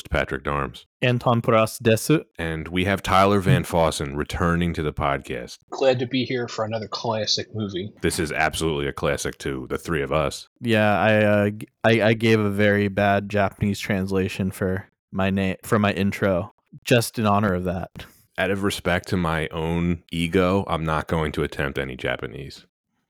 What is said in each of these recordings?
host, Patrick Darms. Anton Pras Desu. And we have Tyler Van Fossen returning to the podcast. Glad to be here for another classic movie. This is absolutely a classic to the three of us. Yeah, I, uh, I I gave a very bad Japanese translation for my name for my intro, just in honor of that. Out of respect to my own ego, I'm not going to attempt any Japanese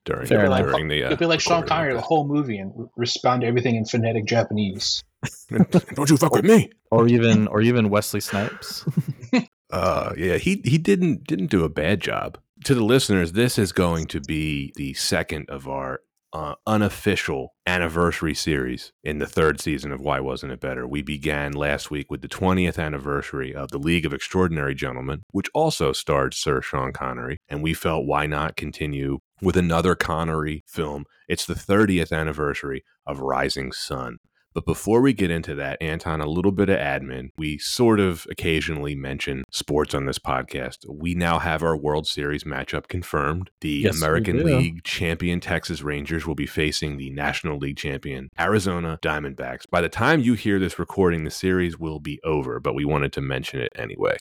during, Fair enough. during the. Uh, You'll be like Sean Connery the whole movie and respond to everything in phonetic Japanese. Don't you fuck with me. Or even or even Wesley Snipes. Uh, yeah, he he didn't didn't do a bad job. To the listeners, this is going to be the second of our uh, unofficial anniversary series in the third season of Why Wasn't It Better. We began last week with the 20th anniversary of the League of Extraordinary Gentlemen, which also starred Sir Sean Connery, and we felt why not continue with another Connery film. It's the 30th anniversary of Rising Sun. But before we get into that, Anton, a little bit of admin. We sort of occasionally mention sports on this podcast. We now have our World Series matchup confirmed. The Yes, American. League champion Texas Rangers will be facing the National League champion Arizona Diamondbacks. By the time you hear this recording, the series will be over, but we wanted to mention it anyway.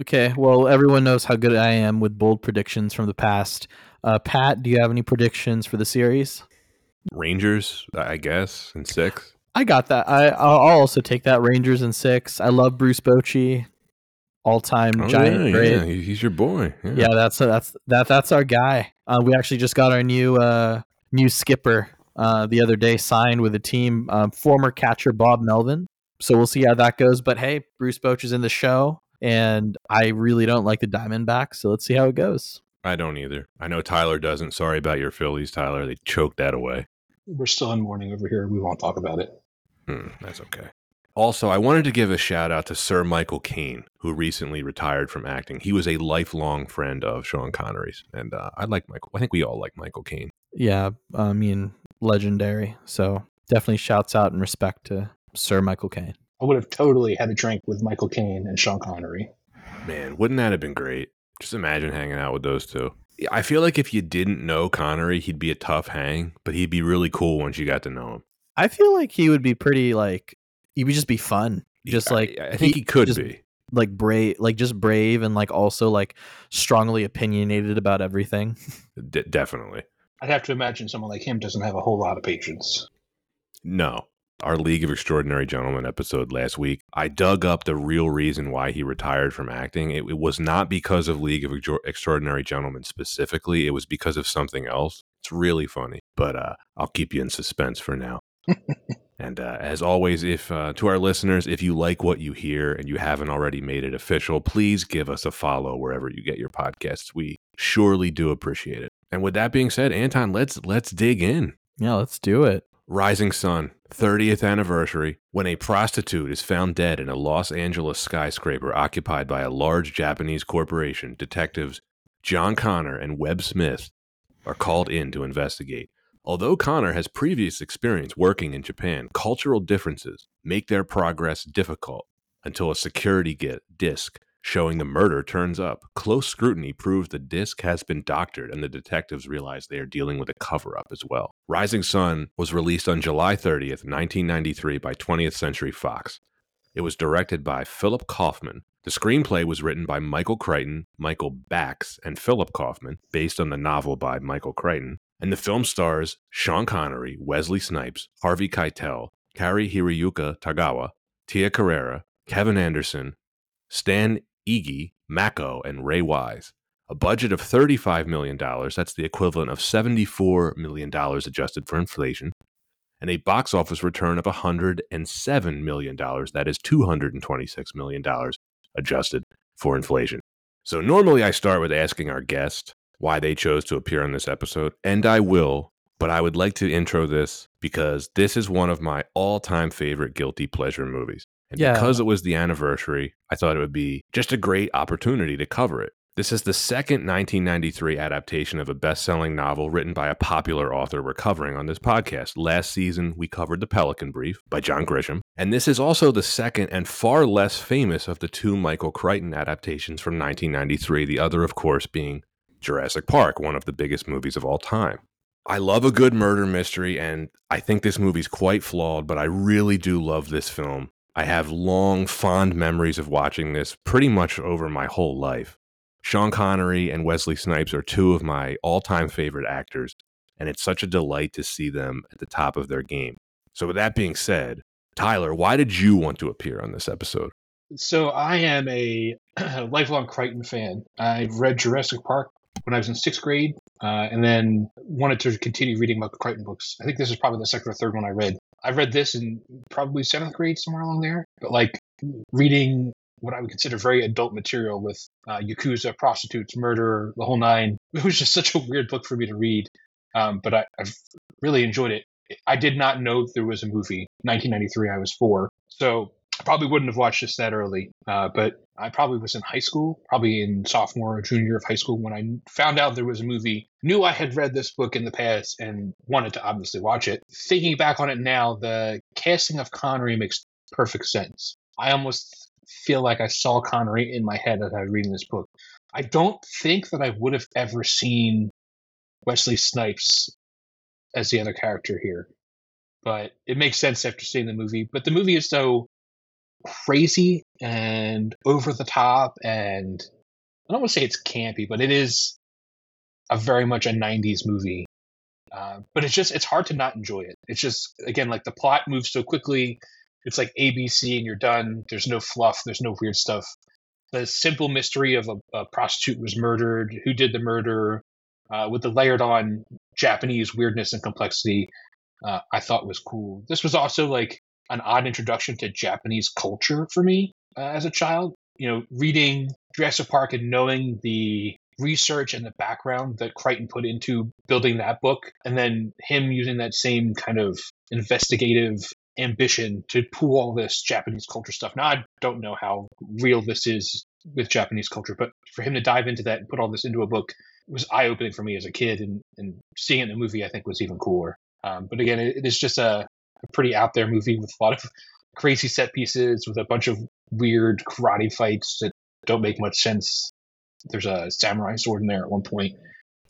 okay, well everyone knows how good I am with bold predictions from the past. Uh, Pat, do you have any predictions for the series? Rangers, I guess, in six. I got that. I I'll I'll also take that Rangers in six. I love Bruce Bochy, all time Oh, giant yeah, great. yeah, he's your boy. Yeah. Yeah, that's that's that that's our guy. Uh, we actually just got our new uh, new skipper uh, the other day, signed with the team. Um, former catcher Bob Melvin. So we'll see how that goes. But hey, Bruce Bochy is in the show, and I really don't like the Diamondbacks. So let's see how it goes. I don't either. I know Tyler doesn't. Sorry about your Phillies, Tyler. They choked that away. We're still in mourning over here. We won't talk about it. Hmm, that's okay. Also, I wanted to give a shout out to Sir Michael Caine, who recently retired from acting. He was a lifelong friend of Sean Connery's, and uh, I like Michael. I think we all like Michael Caine. Yeah, I mean legendary. So definitely shouts out and respect to Sir Michael Caine. I would have totally had a drink with Michael Caine and Sean Connery. Man, wouldn't that have been great? Just imagine hanging out with those two. I feel like if you didn't know Connery, he'd be a tough hang, but he'd be really cool once you got to know him. I feel like he would be pretty like he would just be fun. Just like I, think he, could just be. like brave like just brave and like also like strongly opinionated about everything D- definitely. I'd have to imagine someone like him doesn't have a whole lot of patience. No. Our League of Extraordinary Gentlemen episode last week, I dug up the real reason why he retired from acting. It, it was not because of League of Extra- Extraordinary Gentlemen specifically, it was because of something else. It's really funny, but uh, I'll keep you in suspense for now. And uh, as always, if uh, to our listeners, if you like what you hear and you haven't already made it official, please give us a follow wherever you get your podcasts. We surely do appreciate it. And with that being said, Anton, let's let's dig in. yeah let's do it Rising Sun, 30th anniversary, when a prostitute is found dead in a Los Angeles skyscraper occupied by a large Japanese corporation, detectives John Connor and Webb Smith are called in to investigate. Although Connor has previous experience working in Japan, cultural differences make their progress difficult until a security get disc showing the murder turns up. Close scrutiny proves the disc has been doctored, and the detectives realize they are dealing with a cover up as well. Rising Sun was released on July 30th, 1993, by 20th Century Fox. It was directed by Philip Kaufman. The screenplay was written by Michael Crichton, Michael Backes, and Philip Kaufman, based on the novel by Michael Crichton. And the film stars Sean Connery, Wesley Snipes, Harvey Keitel, Cary-Hiroyuki Tagawa, Tia Carrere, Kevin Anderson, Stan Egi, Mako, and Ray Wise. A budget of $35 million, that's the equivalent of $74 million adjusted for inflation, and a box office return of $107 million, that is $226 million adjusted for inflation. So normally I start with asking our guest why they chose to appear on this episode, and I will, but I would like to intro this because this is one of my all time favorite guilty pleasure movies. And Yeah. because it was the anniversary, I thought it would be just a great opportunity to cover it. This is the second 1993 adaptation of a best selling novel written by a popular author we're covering on this podcast. Last season, we covered The Pelican Brief by John Grisham. And this is also the second and far less famous of the two Michael Crichton adaptations from 1993, the other, of course, being Jurassic Park, one of the biggest movies of all time. I love a good murder mystery, and I think this movie's quite flawed, but I really do love this film. I have long, fond memories of watching this pretty much over my whole life. Sean Connery and Wesley Snipes are two of my all time favorite actors, and it's such a delight to see them at the top of their game. So, with that being said, Tyler, why did you want to appear on this episode? So I am a lifelong Crichton fan. I've read Jurassic Park when I was in sixth grade, uh, and then wanted to continue reading about Crichton books. I think this is probably the second or third one I read. I've read this in probably seventh grade, somewhere along there. But like reading what I would consider very adult material with uh, yakuza, prostitutes, murder, the whole nine. It was just such a weird book for me to read, um, but I, I've really enjoyed it. I did not know there was a movie. 1993, I was four, so probably wouldn't have watched this that early. Uh, but I probably was in high school, probably in sophomore or junior of high school when I found out there was a movie. Knew I had read this book in the past and wanted to obviously watch it. Thinking back on it now, the casting of Connery makes perfect sense. I almost feel like I saw Connery in my head as I was reading this book. I don't think that I would have ever seen Wesley Snipes as the other character here, but it makes sense after seeing the movie. But the movie is so crazy and over the top, and I don't want to say it's campy, but it is a very much a 90s movie. Uh, but it's just it's hard to not enjoy it. It's just again like the plot moves so quickly it's like ABC and you're done. There's no fluff. There's no weird stuff. The simple mystery of a, a prostitute was murdered. Who did the murder? Uh, with the layered on Japanese weirdness and complexity, uh, I thought was cool. This was also like an odd introduction to Japanese culture for me uh, as a child. You know, reading Jurassic Park and knowing the research and the background that Crichton put into building that book, and then him using that same kind of investigative ambition to pull all this Japanese culture stuff. Now, I don't know how real this is with Japanese culture, but for him to dive into that and put all this into a book was eye opening for me as a kid, and, and seeing it in the movie, I think, was even cooler. Um, but again, it, it is just a, a pretty out there movie with a lot of crazy set pieces, with a bunch of weird karate fights that don't make much sense. There's a samurai sword in there at one point.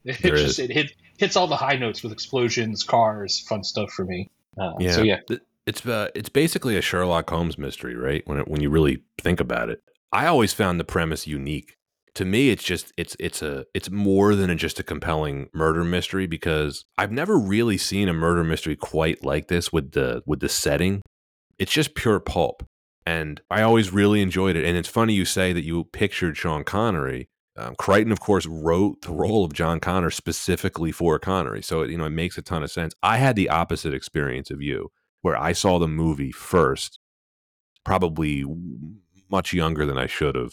It There just is. it hit, hits all the high notes with explosions, cars, fun stuff for me. Uh, Yeah. So yeah, It's uh, it's basically a Sherlock Holmes mystery, right? When it, when you really think about it, I always found the premise unique. To me, it's just it's it's a it's more than a, just a compelling murder mystery because I've never really seen a murder mystery quite like this with the with the setting. It's just pure pulp, and I always really enjoyed it. And it's funny you say that you pictured Sean Connery. Um, Crichton, of course, wrote the role of John Connor specifically for Connery, so you know it makes a ton of sense. I had the opposite experience of you where I saw the movie first, probably much younger than I should have.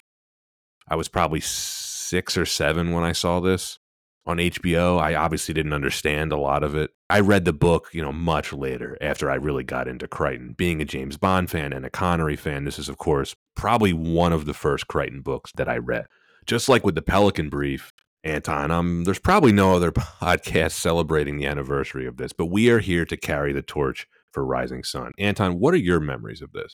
I was probably six or seven when I saw this on HBO. I obviously didn't understand a lot of it. I read the book, you know, much later after I really got into Crichton. Being a James Bond fan and a Connery fan, this is, of course, probably one of the first Crichton books that I read. Just like with the Pelican Brief, Anton, um, there's probably no other podcast celebrating the anniversary of this, but we are here to carry the torch for Rising Sun. Anton, what are your memories of this?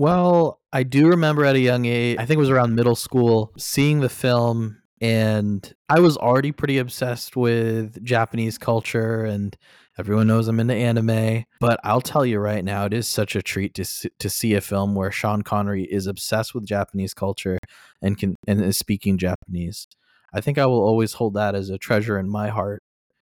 Well, I do remember at a young age, I think it was around middle school, seeing the film and I was already pretty obsessed with Japanese culture and everyone knows I'm into anime, but I'll tell you right now it is such a treat to to see a film where Sean Connery is obsessed with Japanese culture and can and is speaking Japanese. I think I will always hold that as a treasure in my heart.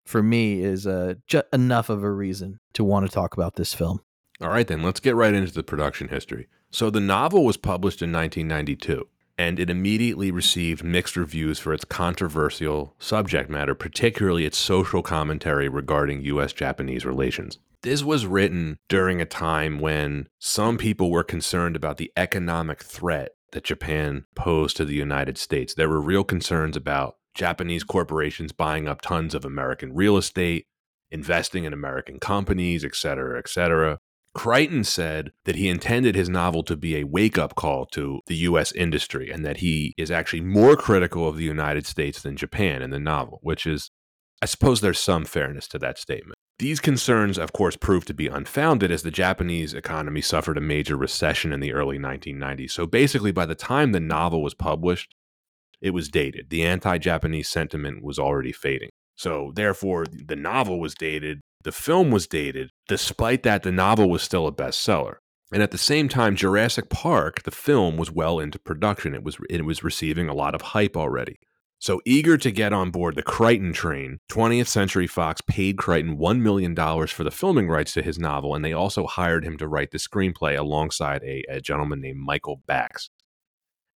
For me is uh, ju- enough of a reason to want to talk about this film. All right, then let's get right into the production history. So, the novel was published in 1992, and it immediately received mixed reviews for its controversial subject matter, particularly its social commentary regarding U.S. Japanese relations. This was written during a time when some people were concerned about the economic threat that Japan posed to the United States. There were real concerns about Japanese corporations buying up tons of American real estate, investing in American companies, et cetera, et cetera. Crichton said that he intended his novel to be a wake up call to the U.S. industry and that he is actually more critical of the United States than Japan in the novel, which is, I suppose, there's some fairness to that statement. These concerns, of course, proved to be unfounded as the Japanese economy suffered a major recession in the early 1990s. So basically, by the time the novel was published, it was dated. The anti Japanese sentiment was already fading. So, therefore, the novel was dated, the film was dated. Despite that, the novel was still a bestseller. And at the same time, Jurassic Park, the film, was well into production. It was it was receiving a lot of hype already. So eager to get on board the Crichton train, 20th Century Fox paid Crichton $1 million for the filming rights to his novel, and they also hired him to write the screenplay alongside a, a gentleman named Michael Backes.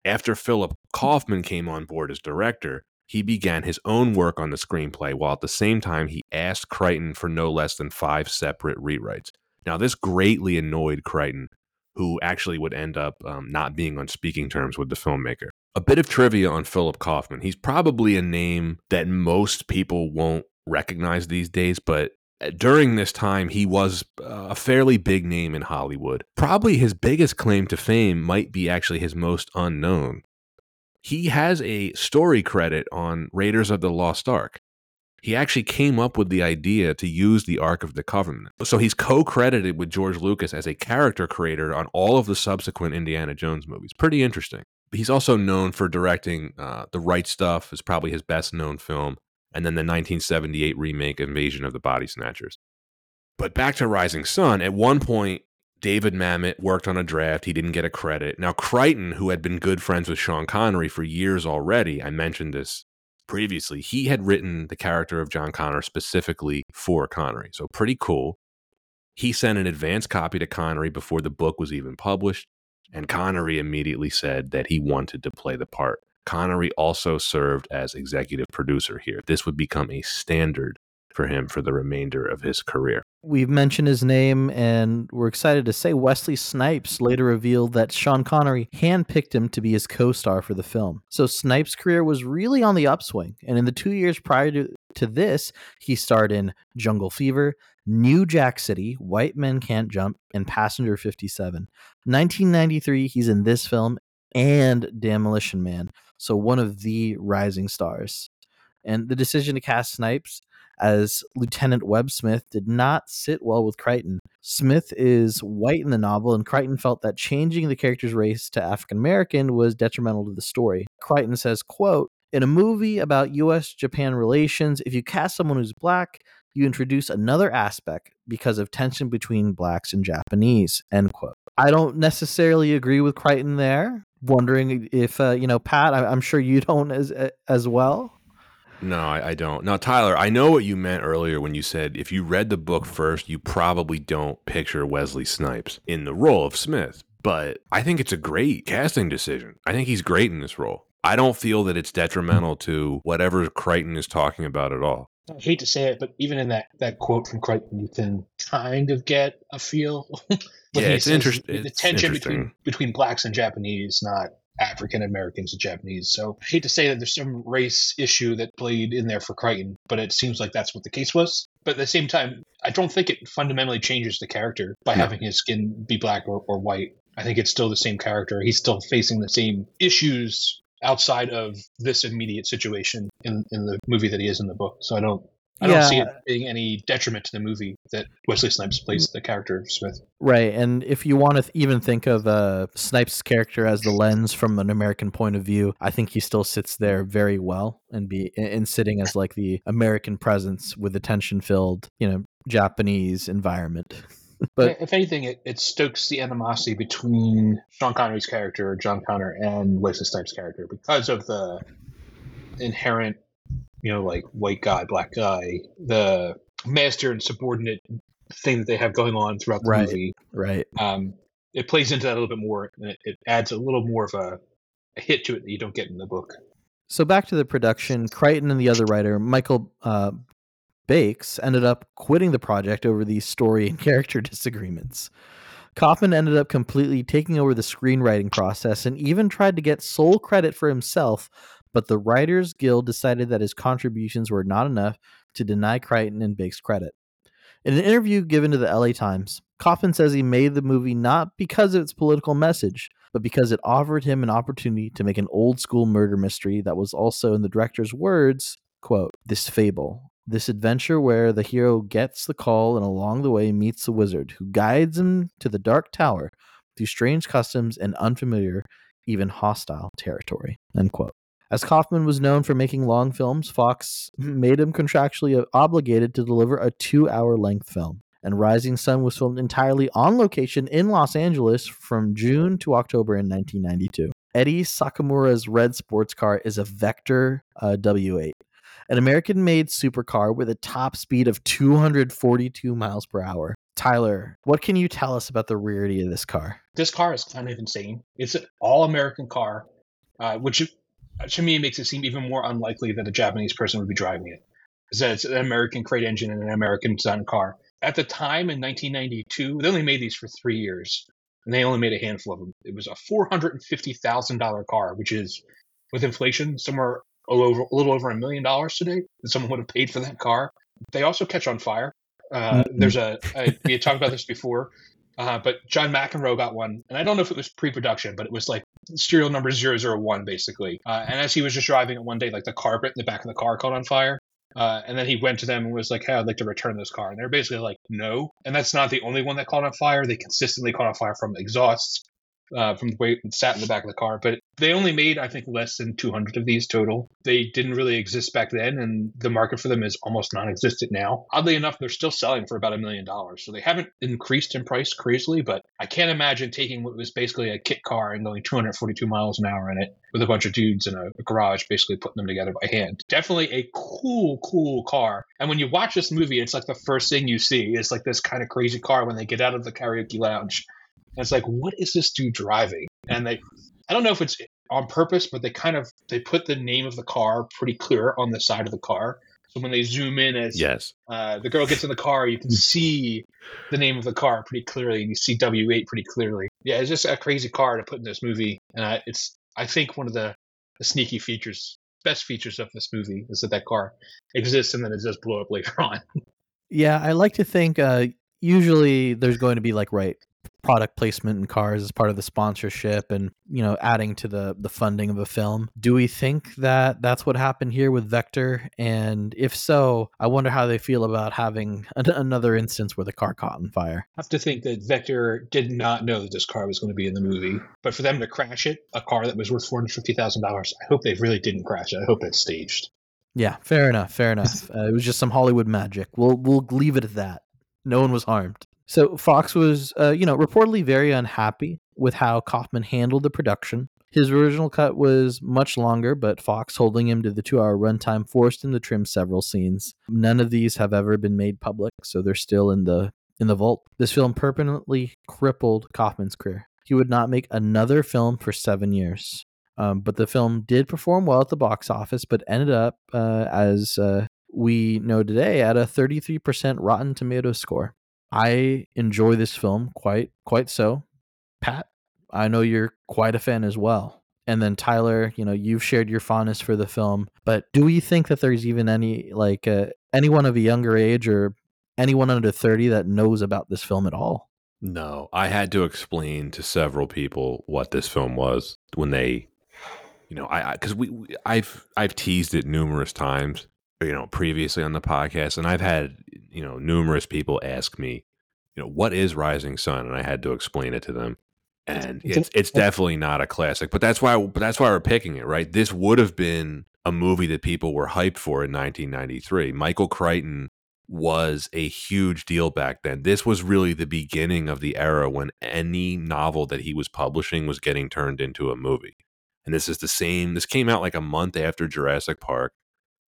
After Philip Kaufman came on board as director, he began his own work on the screenplay while at the same time he asked Crichton for no less than five separate rewrites. Now, this greatly annoyed Crichton, who actually would end up um, not being on speaking terms with the filmmaker. A bit of trivia on Philip Kaufman. He's probably a name that most people won't recognize these days, but uh, during this time, he was uh, a fairly big name in Hollywood. Probably his biggest claim to fame might be actually his most unknown. He has a story credit on Raiders of the Lost Ark. He actually came up with the idea to use the Ark of the Covenant. So he's co credited with George Lucas as a character creator on all of the subsequent Indiana Jones movies. Pretty interesting he's also known for directing uh, The Right Stuff is probably his best known film, and then the 1978 remake Invasion of the Body Snatchers. But back to Rising Sun, at one point, David Mamet worked on a draft. He didn't get a credit. Now, Crichton, who had been good friends with Sean Connery for years already, I mentioned this previously, he had written the character of John Connor specifically for Connery. So, pretty cool. He sent an advance copy to Connery before the book was even published. And Connery immediately said that he wanted to play the part. Connery also served as executive producer here. This would become a standard for him for the remainder of his career. We've mentioned his name, and we're excited to say Wesley Snipes later revealed that Sean Connery handpicked him to be his co star for the film. So Snipes' career was really on the upswing, and in the two years prior to, to this, he starred in Jungle Fever, New Jack City, White Men Can't Jump, and Passenger 57. 1993, he's in this film and Demolition Man, so one of the rising stars. And the decision to cast Snipes as Lieutenant Webb Smith did not sit well with Crichton. Smith is white in the novel, and Crichton felt that changing the character's race to African American was detrimental to the story. Crichton says, quote, in a movie about US Japan relations, if you cast someone who's black, you introduce another aspect because of tension between blacks and Japanese. End quote. I don't necessarily agree with Crichton there. Wondering if uh, you know, Pat. I, am sure you don't as as well. No, I, I, don't. Now, Tyler, I know what you meant earlier when you said if you read the book first, you probably don't picture Wesley Snipes in the role of Smith. But I think it's a great casting decision. I think he's great in this role. I don't feel that it's detrimental to whatever Crichton is talking about at all. I hate to say it, but even in that, that quote from Crichton, you can kind of get a feel. yeah, it's interesting. The tension between between blacks and Japanese, not African Americans and Japanese. So I hate to say that there's some race issue that played in there for Crichton, but it seems like that's what the case was. But at the same time, I don't think it fundamentally changes the character by no. having his skin be black or, or white. I think it's still the same character. He's still facing the same issues outside of this immediate situation in, in the movie that he is in the book. So I don't I yeah. don't see it being any detriment to the movie that Wesley Snipes plays the character of Smith. Right, and if you want to th- even think of uh, Snipes' character as the lens from an American point of view, I think he still sits there very well and be in sitting as like the American presence with the tension-filled, you know, Japanese environment. but if anything, it, it stokes the animosity between Sean Connery's character, John Connor, and Wesley Snipes' character because of the inherent, you know, like white guy, black guy, the master and subordinate thing that they have going on throughout the right, movie. Right. Um, it plays into that a little bit more, and it, it adds a little more of a, a, hit to it that you don't get in the book. So back to the production, Crichton and the other writer, Michael uh, Backes ended up quitting the project over these story and character disagreements. Kaufman ended up completely taking over the screenwriting process and even tried to get sole credit for himself, but the Writers Guild decided that his contributions were not enough to deny Crichton and Backes credit. In an interview given to the LA Times, Kaufman says he made the movie not because of its political message, but because it offered him an opportunity to make an old school murder mystery that was also, in the director's words, quote, this fable, this adventure where the hero gets the call and along the way meets the wizard who guides him to the dark tower through strange customs and unfamiliar, even hostile territory. End quote. As Kaufman was known for making long films, Fox made him contractually obligated to deliver a two hour length film. And Rising Sun was filmed entirely on location in Los Angeles from June to October in 1992. Eddie Sakamura's red sports car is a Vector uh, W8, an American made supercar with a top speed of 242 miles per hour. Tyler, what can you tell us about the rarity of this car? This car is kind of insane. It's an all American car, uh, which to me it makes it seem even more unlikely that a Japanese person would be driving it. Because it's an American crate engine and an American design car. At the time in 1992, they only made these for three years, and they only made a handful of them. It was a $450,000 car, which is, with inflation, somewhere a little, a little over a million dollars today that someone would have paid for that car. They also catch on fire. Uh, mm-hmm. There's a, a we had talked about this before, uh, but John McEnroe got one, and I don't know if it was pre-production, but it was like serial number 001 basically. Uh, and as he was just driving it one day, like the carpet in the back of the car caught on fire. Uh, and then he went to them and was like, "Hey, I'd like to return this car." And they're basically like, "No." And that's not the only one that caught on fire. They consistently caught on fire from exhausts, uh, from the way it sat in the back of the car. But they only made, I think, less than 200 of these total. They didn't really exist back then, and the market for them is almost non existent now. Oddly enough, they're still selling for about a million dollars. So they haven't increased in price crazily, but I can't imagine taking what was basically a kit car and going 242 miles an hour in it with a bunch of dudes in a, a garage, basically putting them together by hand. Definitely a cool, cool car. And when you watch this movie, it's like the first thing you see is like this kind of crazy car when they get out of the karaoke lounge and it's like, what is this dude driving? And they, I don't know if it's on purpose, but they kind of they put the name of the car pretty clear on the side of the car. So when they zoom in as yes, uh, the girl gets in the car, you can see the name of the car pretty clearly, and you see W8 pretty clearly. Yeah, it's just a crazy car to put in this movie, and uh, it's I think one of the, the sneaky features, best features of this movie is that that car exists and then it does blow up later on. Yeah, I like to think uh, usually there's going to be like right product placement in cars as part of the sponsorship and you know adding to the the funding of a film. Do we think that that's what happened here with vector? And if so i wonder how they feel about having an- another instance where the car caught on fire. I have to think that vector did not know that this car was going to be in the movie but for them to crash it a car that was worth $450000 i hope they really didn't crash it. I hope it's staged. Yeah fair enough fair enough. Uh, it was just some hollywood magic. We'll we'll leave it at that. No one was harmed so Fox was, uh, you know, reportedly very unhappy with how Kaufman handled the production. His original cut was much longer, but Fox, holding him to the two-hour runtime, forced him to trim several scenes. None of these have ever been made public, so they're still in the in the vault. This film permanently crippled Kaufman's career. He would not make another film for seven years. Um, but the film did perform well at the box office, but ended up, uh, as uh, we know today, at a 33% Rotten Tomato score. I enjoy this film quite quite so. Pat, I know you're quite a fan as well. And then Tyler, you know, you've shared your fondness for the film, but do we think that there's even any like uh, anyone of a younger age or anyone under 30 that knows about this film at all? No, I had to explain to several people what this film was when they, you know, I because we, we I've I've teased it numerous times, you know, previously on the podcast, and I've had you know, numerous people ask me, you know, what is Rising Sun, and I had to explain it to them. And it's it's definitely not a classic, but that's why but that's why we're picking it, right? This would have been a movie that people were hyped for in 1993. Michael Crichton was a huge deal back then. This was really the beginning of the era when any novel that he was publishing was getting turned into a movie. And this is the same. This came out like a month after Jurassic Park.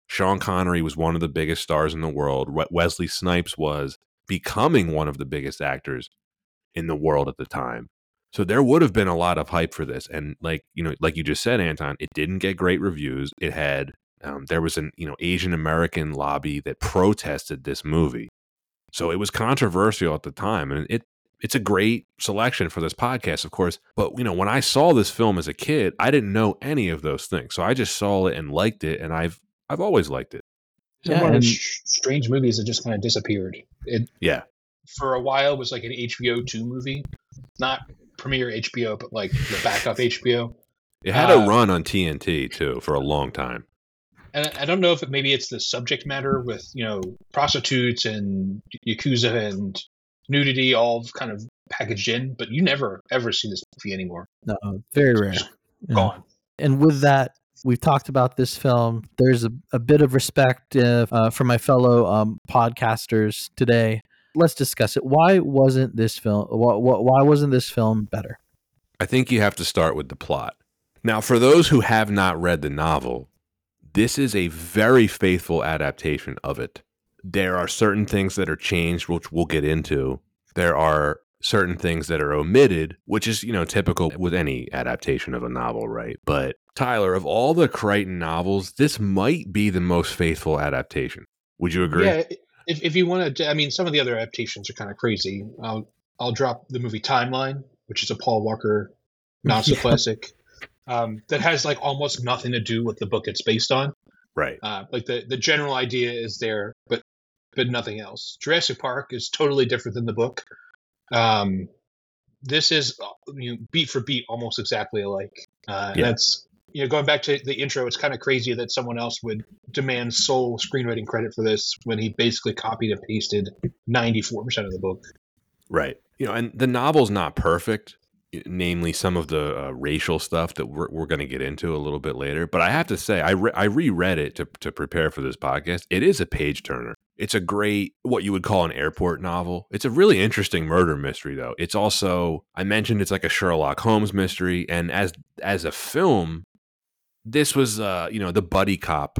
Sean Connery was one of the biggest stars in the world. Wesley Snipes was becoming one of the biggest actors in the world at the time. So there would have been a lot of hype for this. And like, you know, like you just said, Anton, it didn't get great reviews. It had um, there was an, you know, Asian American lobby that protested this movie. So it was controversial at the time. And it it's a great selection for this podcast, of course. But you know, when I saw this film as a kid, I didn't know any of those things. So I just saw it and liked it, and I've I've always liked it. Yeah, one of those strange movies that just kind of disappeared. It yeah, for a while was like an HBO two movie, not premiere HBO, but like the backup HBO. It had uh, a run on TNT too for a long time. And I don't know if it, maybe it's the subject matter with you know prostitutes and yakuza and nudity all kind of packaged in, but you never ever see this movie anymore. No, very rare. Gone. And with that We've talked about this film. There's a, a bit of respect uh, uh, for my fellow um, podcasters today. Let's discuss it. Why wasn't this film? Why, why wasn't this film better? I think you have to start with the plot. Now, for those who have not read the novel, this is a very faithful adaptation of it. There are certain things that are changed, which we'll get into. There are certain things that are omitted, which is, you know, typical with any adaptation of a novel, right? But Tyler, of all the Crichton novels, this might be the most faithful adaptation. Would you agree? Yeah, if, if you want to, I mean, some of the other adaptations are kind of crazy. I'll, I'll drop the movie Timeline, which is a Paul Walker not so classic um, that has like almost nothing to do with the book it's based on. Right. Uh, like the, the general idea is there, but but nothing else. Jurassic Park is totally different than the book. Um, this is uh, you know, beat for beat almost exactly alike. Uh, yeah. That's you know going back to the intro. It's kind of crazy that someone else would demand sole screenwriting credit for this when he basically copied and pasted ninety four percent of the book. Right. You know, and the novel's not perfect namely some of the uh, racial stuff that we're, we're going to get into a little bit later. But I have to say, I, re- I reread it to, to prepare for this podcast. It is a page turner. It's a great, what you would call an airport novel. It's a really interesting murder mystery, though. It's also, I mentioned it's like a Sherlock Holmes mystery. And as, as a film, this was, uh, you know, the buddy cop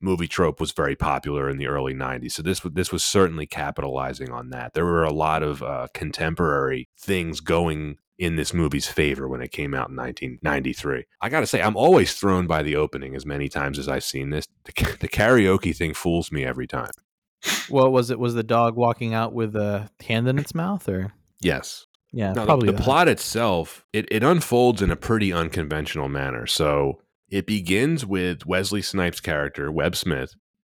movie trope was very popular in the early 90s so this this was certainly capitalizing on that there were a lot of uh, contemporary things going in this movie's favor when it came out in 1993. I got to say, I'm always thrown by the opening as many times as I've seen this. The, the, karaoke thing fools me every time. What was it? Was the dog walking out with a hand in its mouth, or yes? Yeah, now, probably. The, the plot itself it, it unfolds in a pretty unconventional manner. So it begins with Wesley Snipes' character Webb Smith.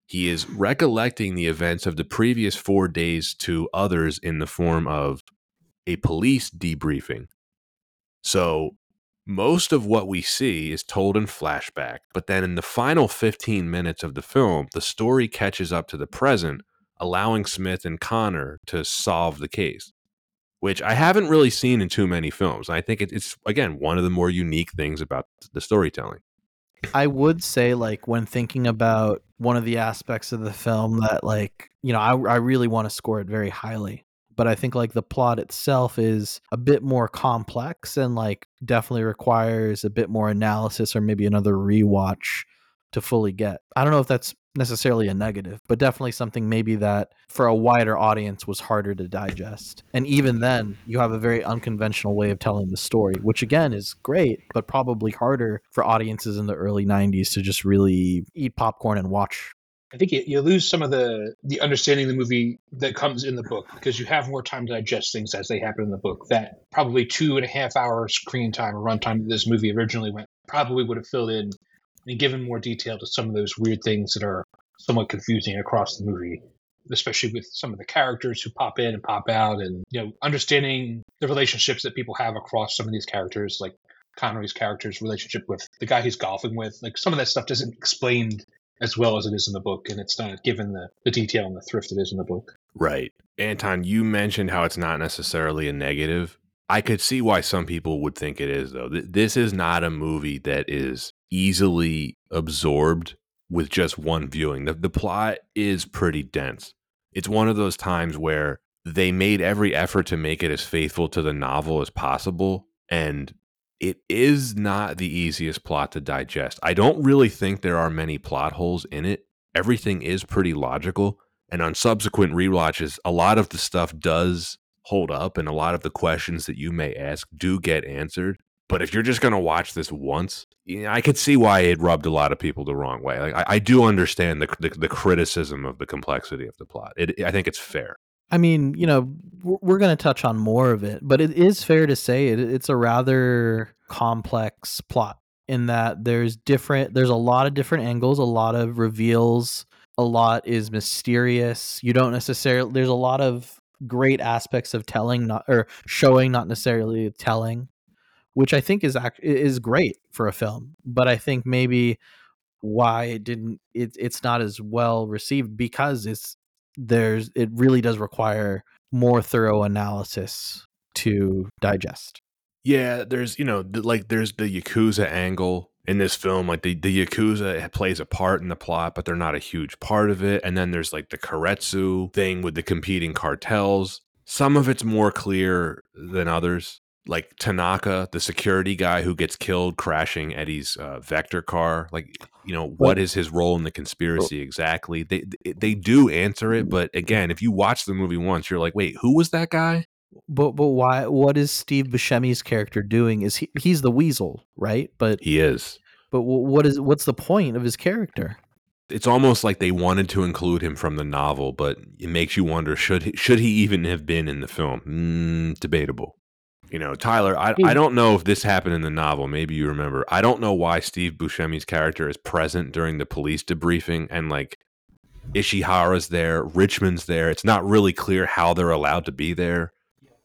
He is recollecting the events of the previous four days to others in the form of a police debriefing. So most of what we see is told in flashback, but then in the final 15 minutes of the film, the story catches up to the present, allowing Smith and Connor to solve the case, which I haven't really seen in too many films. I think it's, again, one of the more unique things about the storytelling. I would say, like, when thinking about one of the aspects of the film that, like, you know, I, I really want to score it very highly but I think like the plot itself is a bit more complex and like definitely requires a bit more analysis or maybe another rewatch to fully get. I don't know if that's necessarily a negative, but definitely something maybe that for a wider audience was harder to digest. And even then, you have a very unconventional way of telling the story, which again is great, but probably harder for audiences in the early 90s to just really eat popcorn and watch I think you, you, lose some of the the understanding of the movie that comes in the book because you have more time to digest things as they happen in the book. That probably two and a half hour screen time or runtime that this movie originally went probably would have filled in and given more detail to some of those weird things that are somewhat confusing across the movie, especially with some of the characters who pop in and pop out, and you know understanding the relationships that people have across some of these characters, like Connery's character's relationship with the guy he's golfing with. Like some of that stuff doesn't explained as well as it is in the book, and it's not given the, the detail and the thrift it is in the book. Right. Anton, you mentioned how it's not necessarily a negative. I could see why some people would think it is, though. This is not a movie that is easily absorbed with just one viewing. The, the plot is pretty dense. It's one of those times where they made every effort to make it as faithful to the novel as possible. And it is not the easiest plot to digest. I don't really think there are many plot holes in it. Everything is pretty logical. And on subsequent rewatches, a lot of the stuff does hold up and a lot of the questions that you may ask do get answered. But if you're just going to watch this once, you know, I could see why it rubbed a lot of people the wrong way. Like, I, I do understand the, the, the criticism of the complexity of the plot. It, I think it's fair. I mean, you know, we're going to touch on more of it, but it is fair to say it, it's a rather complex plot in that there's different there's a lot of different angles, a lot of reveals, a lot is mysterious. You don't necessarily there's a lot of great aspects of telling not or showing not necessarily telling, which I think is act, is great for a film, but I think maybe why it didn't it, it's not as well received because it's there's it really does require more thorough analysis to digest. Yeah, there's you know like there's the yakuza angle in this film, like the, the Yakuza plays a part in the plot, but they're not a huge part of it. And then there's like the Keiretsu thing with the competing cartels. Some of it's more clear than others. Like Tanaka, the security guy who gets killed crashing Eddie's uh, Vector car. Like, you know, what is his role in the conspiracy exactly? They they do answer it, but again, if you watch the movie once, you're like, wait, who was that guy? But but why? What is Steve Buscemi's character doing? Is he he's the weasel, right? But he is. But what is what's the point of his character? It's almost like they wanted to include him from the novel, but it makes you wonder should he, should he even have been in the film? Mm, debatable. You know, Tyler, I, I don't know if this happened in the novel. Maybe you remember. I don't know why Steve Buscemi's character is present during the police debriefing and like Ishihara's there, Richmond's there. It's not really clear how they're allowed to be there.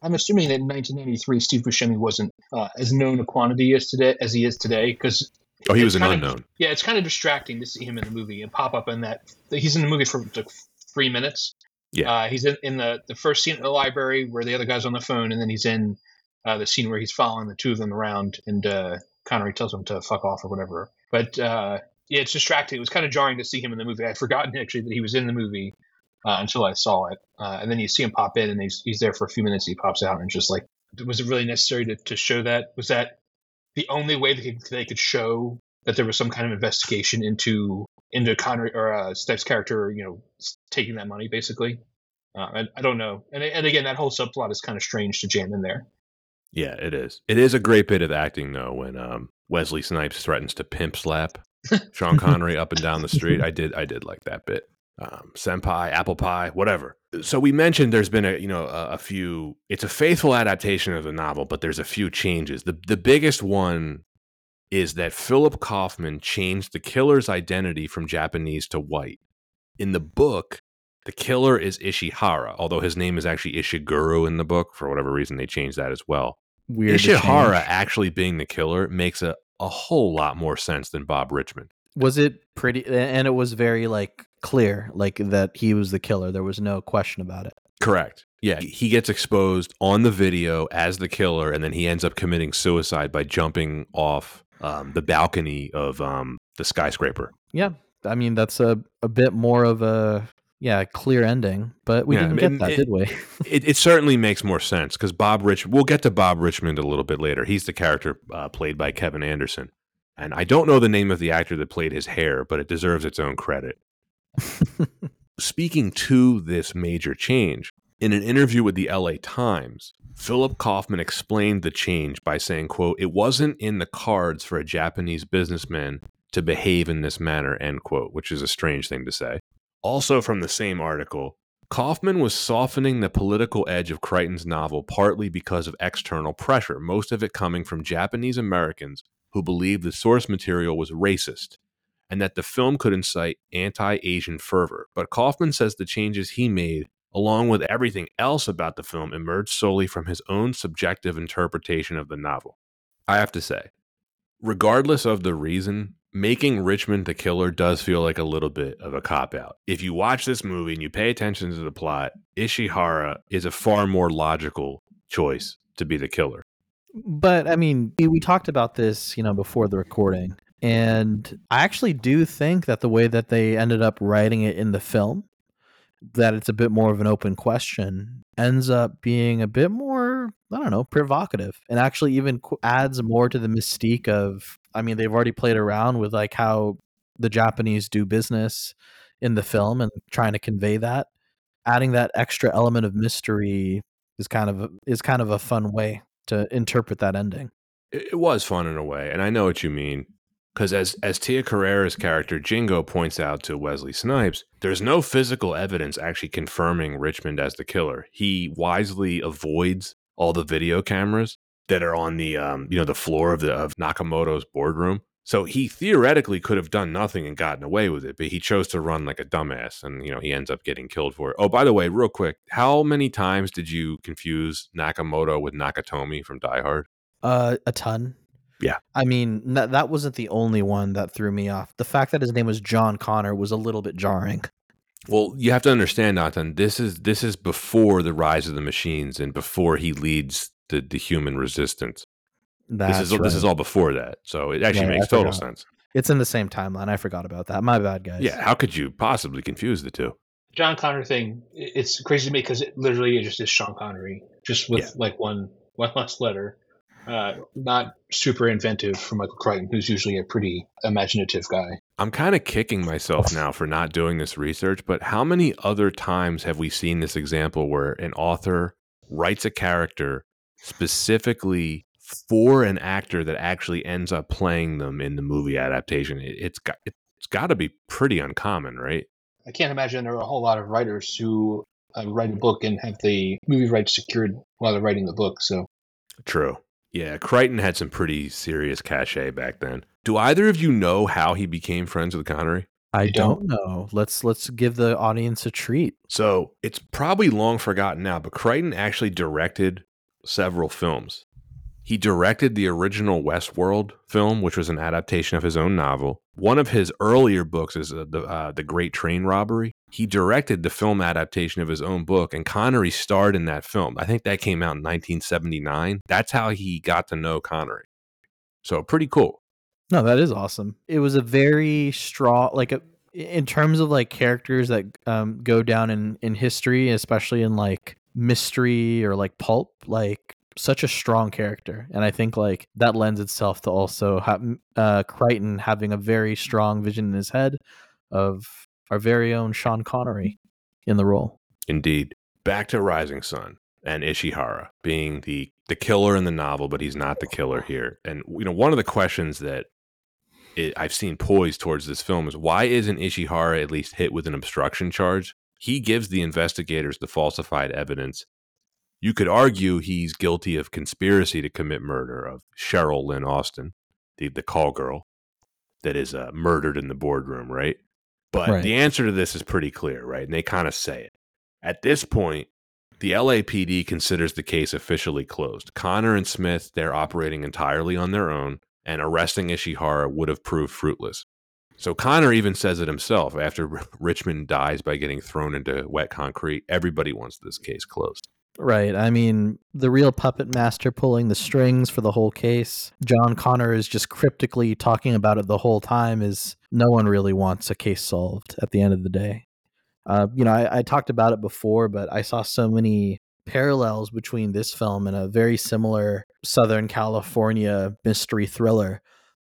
I'm assuming that in 1993, Steve Buscemi wasn't uh, as known a quantity as today as he is today because Oh, he was an unknown. Of, yeah, it's kind of distracting to see him in the movie and pop up in that. He's in the movie for like three minutes. Yeah, uh, he's in, in the the first scene in the library where the other guy's on the phone, and then he's in uh, the scene where he's following the two of them around, and uh, Connery tells him to fuck off or whatever. But uh, yeah, it's distracting. It was kind of jarring to see him in the movie. I'd forgotten actually that he was in the movie uh, until I saw it, uh, and then you see him pop in, and he's he's there for a few minutes. He pops out, and just like, was it really necessary to, to show that? Was that the only way they could, they could show that there was some kind of investigation into into Connery or uh, character, you know, taking that money basically. Uh, I, I, don't know, and and again, that whole subplot is kind of strange to jam in there. Yeah, it is. It is a great bit of acting though when um, Wesley Snipes threatens to pimp slap Sean Connery up and down the street. I did I did like that bit. Um, senpai, apple pie, whatever. So we mentioned there's been a you know a, a, few. It's a faithful adaptation of the novel, but there's a few changes. The the biggest one is that Philip Kaufman changed the killer's identity from Japanese to white. In the book, the killer is Ishihara, although his name is actually Ishiguro in the book. For whatever reason, they changed that as well. Weird Ishihara actually being the killer makes a, a whole lot more sense than Bob Richmond. Was it pretty? And it was very like clear, like that he was the killer. There was no question about it. Correct. Yeah, he gets exposed on the video as the killer, and then he ends up committing suicide by jumping off um, the balcony of um, the skyscraper. Yeah, I mean that's a a bit more of a yeah clear ending, but we yeah, didn't get that, it, did we? it, it certainly makes more sense because Bob Rich. We'll get to Bob Richmond a little bit later. He's the character uh, played by Kevin Anderson, and I don't know the name of the actor that played his hair, but it deserves its own credit. Speaking to this major change, in an interview with the LA Times, Philip Kaufman explained the change by saying, quote, it wasn't in the cards for a Japanese businessman to behave in this manner, end quote, which is a strange thing to say. Also from the same article, Kaufman was softening the political edge of Crichton's novel partly because of external pressure, most of it coming from Japanese Americans who believed the source material was racist and that the film could incite anti Asian fervor. But Kaufman says the changes he made along with everything else about the film, emerged solely from his own subjective interpretation of the novel. I have to say, regardless of the reason, making Richmond the killer does feel like a little bit of a cop out. If you watch this movie and you pay attention to the plot, Ishihara is a far more logical choice to be the killer. But I mean, we talked about this, you know, before the recording. And I actually do think that the way that they ended up writing it in the film that it's a bit more of an open question ends up being a bit more i don't know provocative and actually even adds more to the mystique of i mean they've already played around with like how the japanese do business in the film and trying to convey that adding that extra element of mystery is kind of is kind of a fun way to interpret that ending it was fun in a way and i know what you mean because as as Tia Carrere's character Jingo points out to Wesley Snipes, there's no physical evidence actually confirming Richmond as the killer. He wisely avoids all the video cameras that are on the um, you know the floor of the of Nakamoto's boardroom. So he theoretically could have done nothing and gotten away with it, but he chose to run like a dumbass, and you know he ends up getting killed for it. Oh, by the way, real quick, how many times did you confuse Nakamoto with Nakatomi from Die Hard? Uh, a ton. Yeah. I mean, that, that wasn't the only one that threw me off. The fact that his name was John Connor was a little bit jarring. Well, you have to understand, Nathan. This is this is before the rise of the machines and before he leads the, the human resistance. That's this is this is all before that, so it actually Yeah, makes I total forgot. sense. It's in the same timeline. I forgot about that. My bad, guys. Yeah, how could you possibly confuse the two? John Connor thing, it's crazy to me because it literally is just is Sean Connery, just with Yeah. like one one last letter. Uh, not super inventive for Michael Crichton, who's usually a pretty imaginative guy. I'm kind of kicking myself now for not doing this research, but how many other times have we seen this example where an author writes a character specifically for an actor that actually ends up playing them in the movie adaptation? It, it's got it's got to be pretty uncommon, right? I can't imagine there are a whole lot of writers who uh, write a book and have the movie rights secured while they're writing the book. So True. Yeah, Crichton had some pretty serious cachet back then. Do either of you know how he became friends with Connery? I don't? don't know. Let's let's give the audience a treat. So it's probably long forgotten now, but Crichton actually directed several films. He directed the original Westworld film, which was an adaptation of his own novel. One of his earlier books is uh, the uh, the Great Train Robbery. He directed the film adaptation of his own book, and Connery starred in that film. I think that came out in 1979. That's how he got to know Connery. So pretty cool. No, that is awesome. It was a very strong, like a, in terms of like characters that um, go down in in history, especially in like mystery or like pulp, like such a strong character, and I think like that lends itself to also ha- uh, Crichton having a very strong vision in his head of our very own Sean Connery in the role. Indeed. Back to Rising Sun and Ishihara being the the killer in the novel, but he's not the killer here. And you know, one of the questions that it, I've seen poised towards this film is why isn't Ishihara at least hit with an obstruction charge? He gives the investigators the falsified evidence. You could argue he's guilty of conspiracy to commit murder of Cheryl Lynn Austin, the the call girl that is uh, murdered in the boardroom, right? But Right. the answer to this is pretty clear, right? And they kind of say it. At this point, the LAPD considers the case officially closed. Connor and Smith, they're operating entirely on their own, and arresting Ishihara would have proved fruitless. So Connor even says it himself after Richmond dies by getting thrown into wet concrete. Everybody wants this case closed. Right. I mean, the real puppet master pulling the strings for the whole case. John Connor is just cryptically talking about it the whole time. Is no one really wants a case solved at the end of the day. Uh, you know, I, I talked about it before, but I saw so many parallels between this film and a very similar Southern California mystery thriller,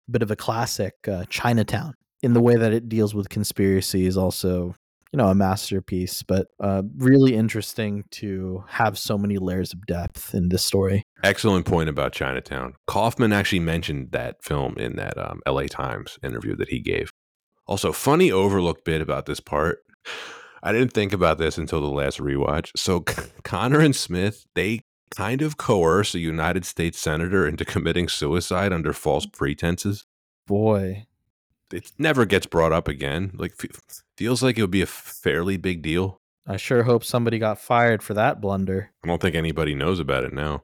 a bit of a classic, uh, Chinatown. In the way that it deals with conspiracy is also you know a masterpiece but uh, really interesting to have so many layers of depth in this story Excellent point about Chinatown. Kaufman actually mentioned that film in that um, LA Times interview that he gave. Also, funny overlooked bit about this part. I didn't think about this until the last rewatch. So, Connor and Smith, they kind of coerce a United States senator into committing suicide under false pretenses. boy It never gets brought up again. Like, f- feels like it would be a fairly big deal. i sure hope somebody got fired for that blunder I don't think anybody knows about it now.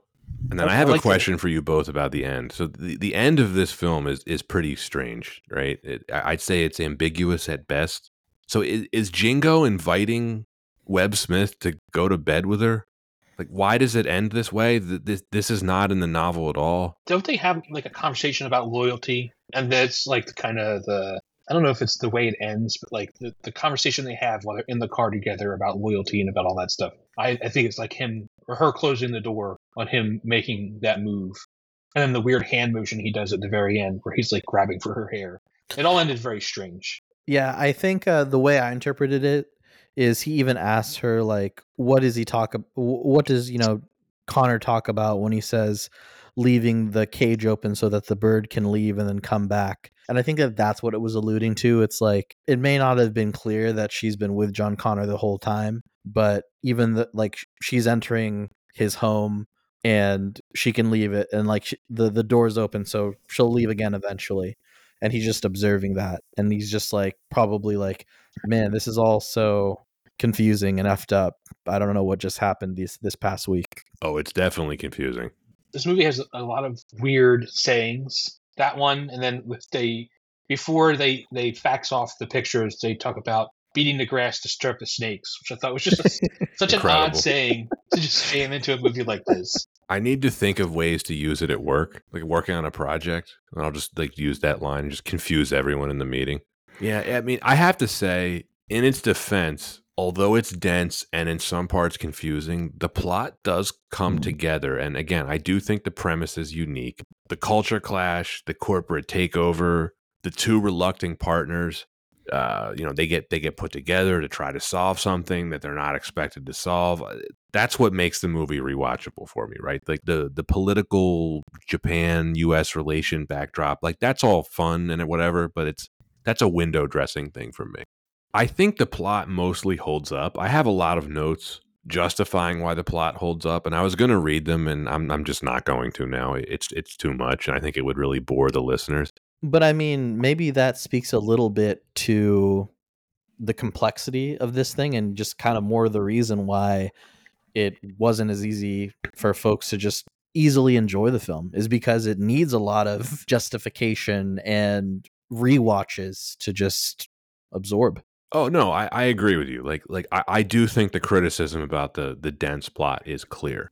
And then I- I have I a like the- question for you both about the end. So the, the end of this film is is pretty strange, right? It, I- I'd say it's ambiguous at best. So is, is Jingo inviting Webb Smith to go to bed with her? Like, why does it end this way? This this is not in the novel at all. don't they have like a conversation about loyalty? And that's like the kind of the I don't know if it's the way it ends, but like the, the conversation they have while they're in the car together about loyalty and about all that stuff. I, I think it's like him or her closing the door on him making that move. And then the weird hand motion he does at the very end where he's like grabbing for her hair. It all ended very strange. yeah i think uh, the way i interpreted it is he even asked her like what does he talk what does you know connor talk about when he says leaving the cage open so that the bird can leave and then come back. And i think that that's what it was alluding to. It's like it may not have been clear that she's been with john connor the whole time but even the like she's entering his home and she can leave it. And like she, the the door's open so she'll leave again eventually. And he's just observing that. And he's just like probably like man this is all so confusing and effed up. I don't know what just happened this this past week. Oh, it's definitely confusing. This movie has a lot of weird sayings. That one, and then with they before they they fax off the pictures, they talk about beating the grass to stir up the snakes, which I thought was just a, such an odd saying to just jam into a movie like this. I need to think of ways to use it at work, like working on a project, and I'll just like use that line and just confuse everyone in the meeting. Yeah, I mean, I have to say, in its defense, although it's dense and in some parts confusing, the plot does come Mhm. together. And again, I do think the premise is unique. The culture clash, the corporate takeover, the two reluctant partners. Uh, you know, they get they get put together to try to solve something that they're not expected to solve. Uh, That's what makes the movie rewatchable for me, right? Like the the political Japan U.S. relation backdrop, like that's all fun and whatever, but it's that's a window dressing thing for me. I think the plot mostly holds up. I have a lot of notes justifying why the plot holds up, and I was going to read them, and I'm I'm just not going to now. It's it's too much, and I think it would really bore the listeners. But I mean, maybe that speaks a little bit to the complexity of this thing and just kind of more the reason why it wasn't as easy for folks to just easily enjoy the film is because it needs a lot of justification and rewatches to just absorb. Oh no, I, I agree with you. Like like I, I do think the criticism about the the dense plot is clear.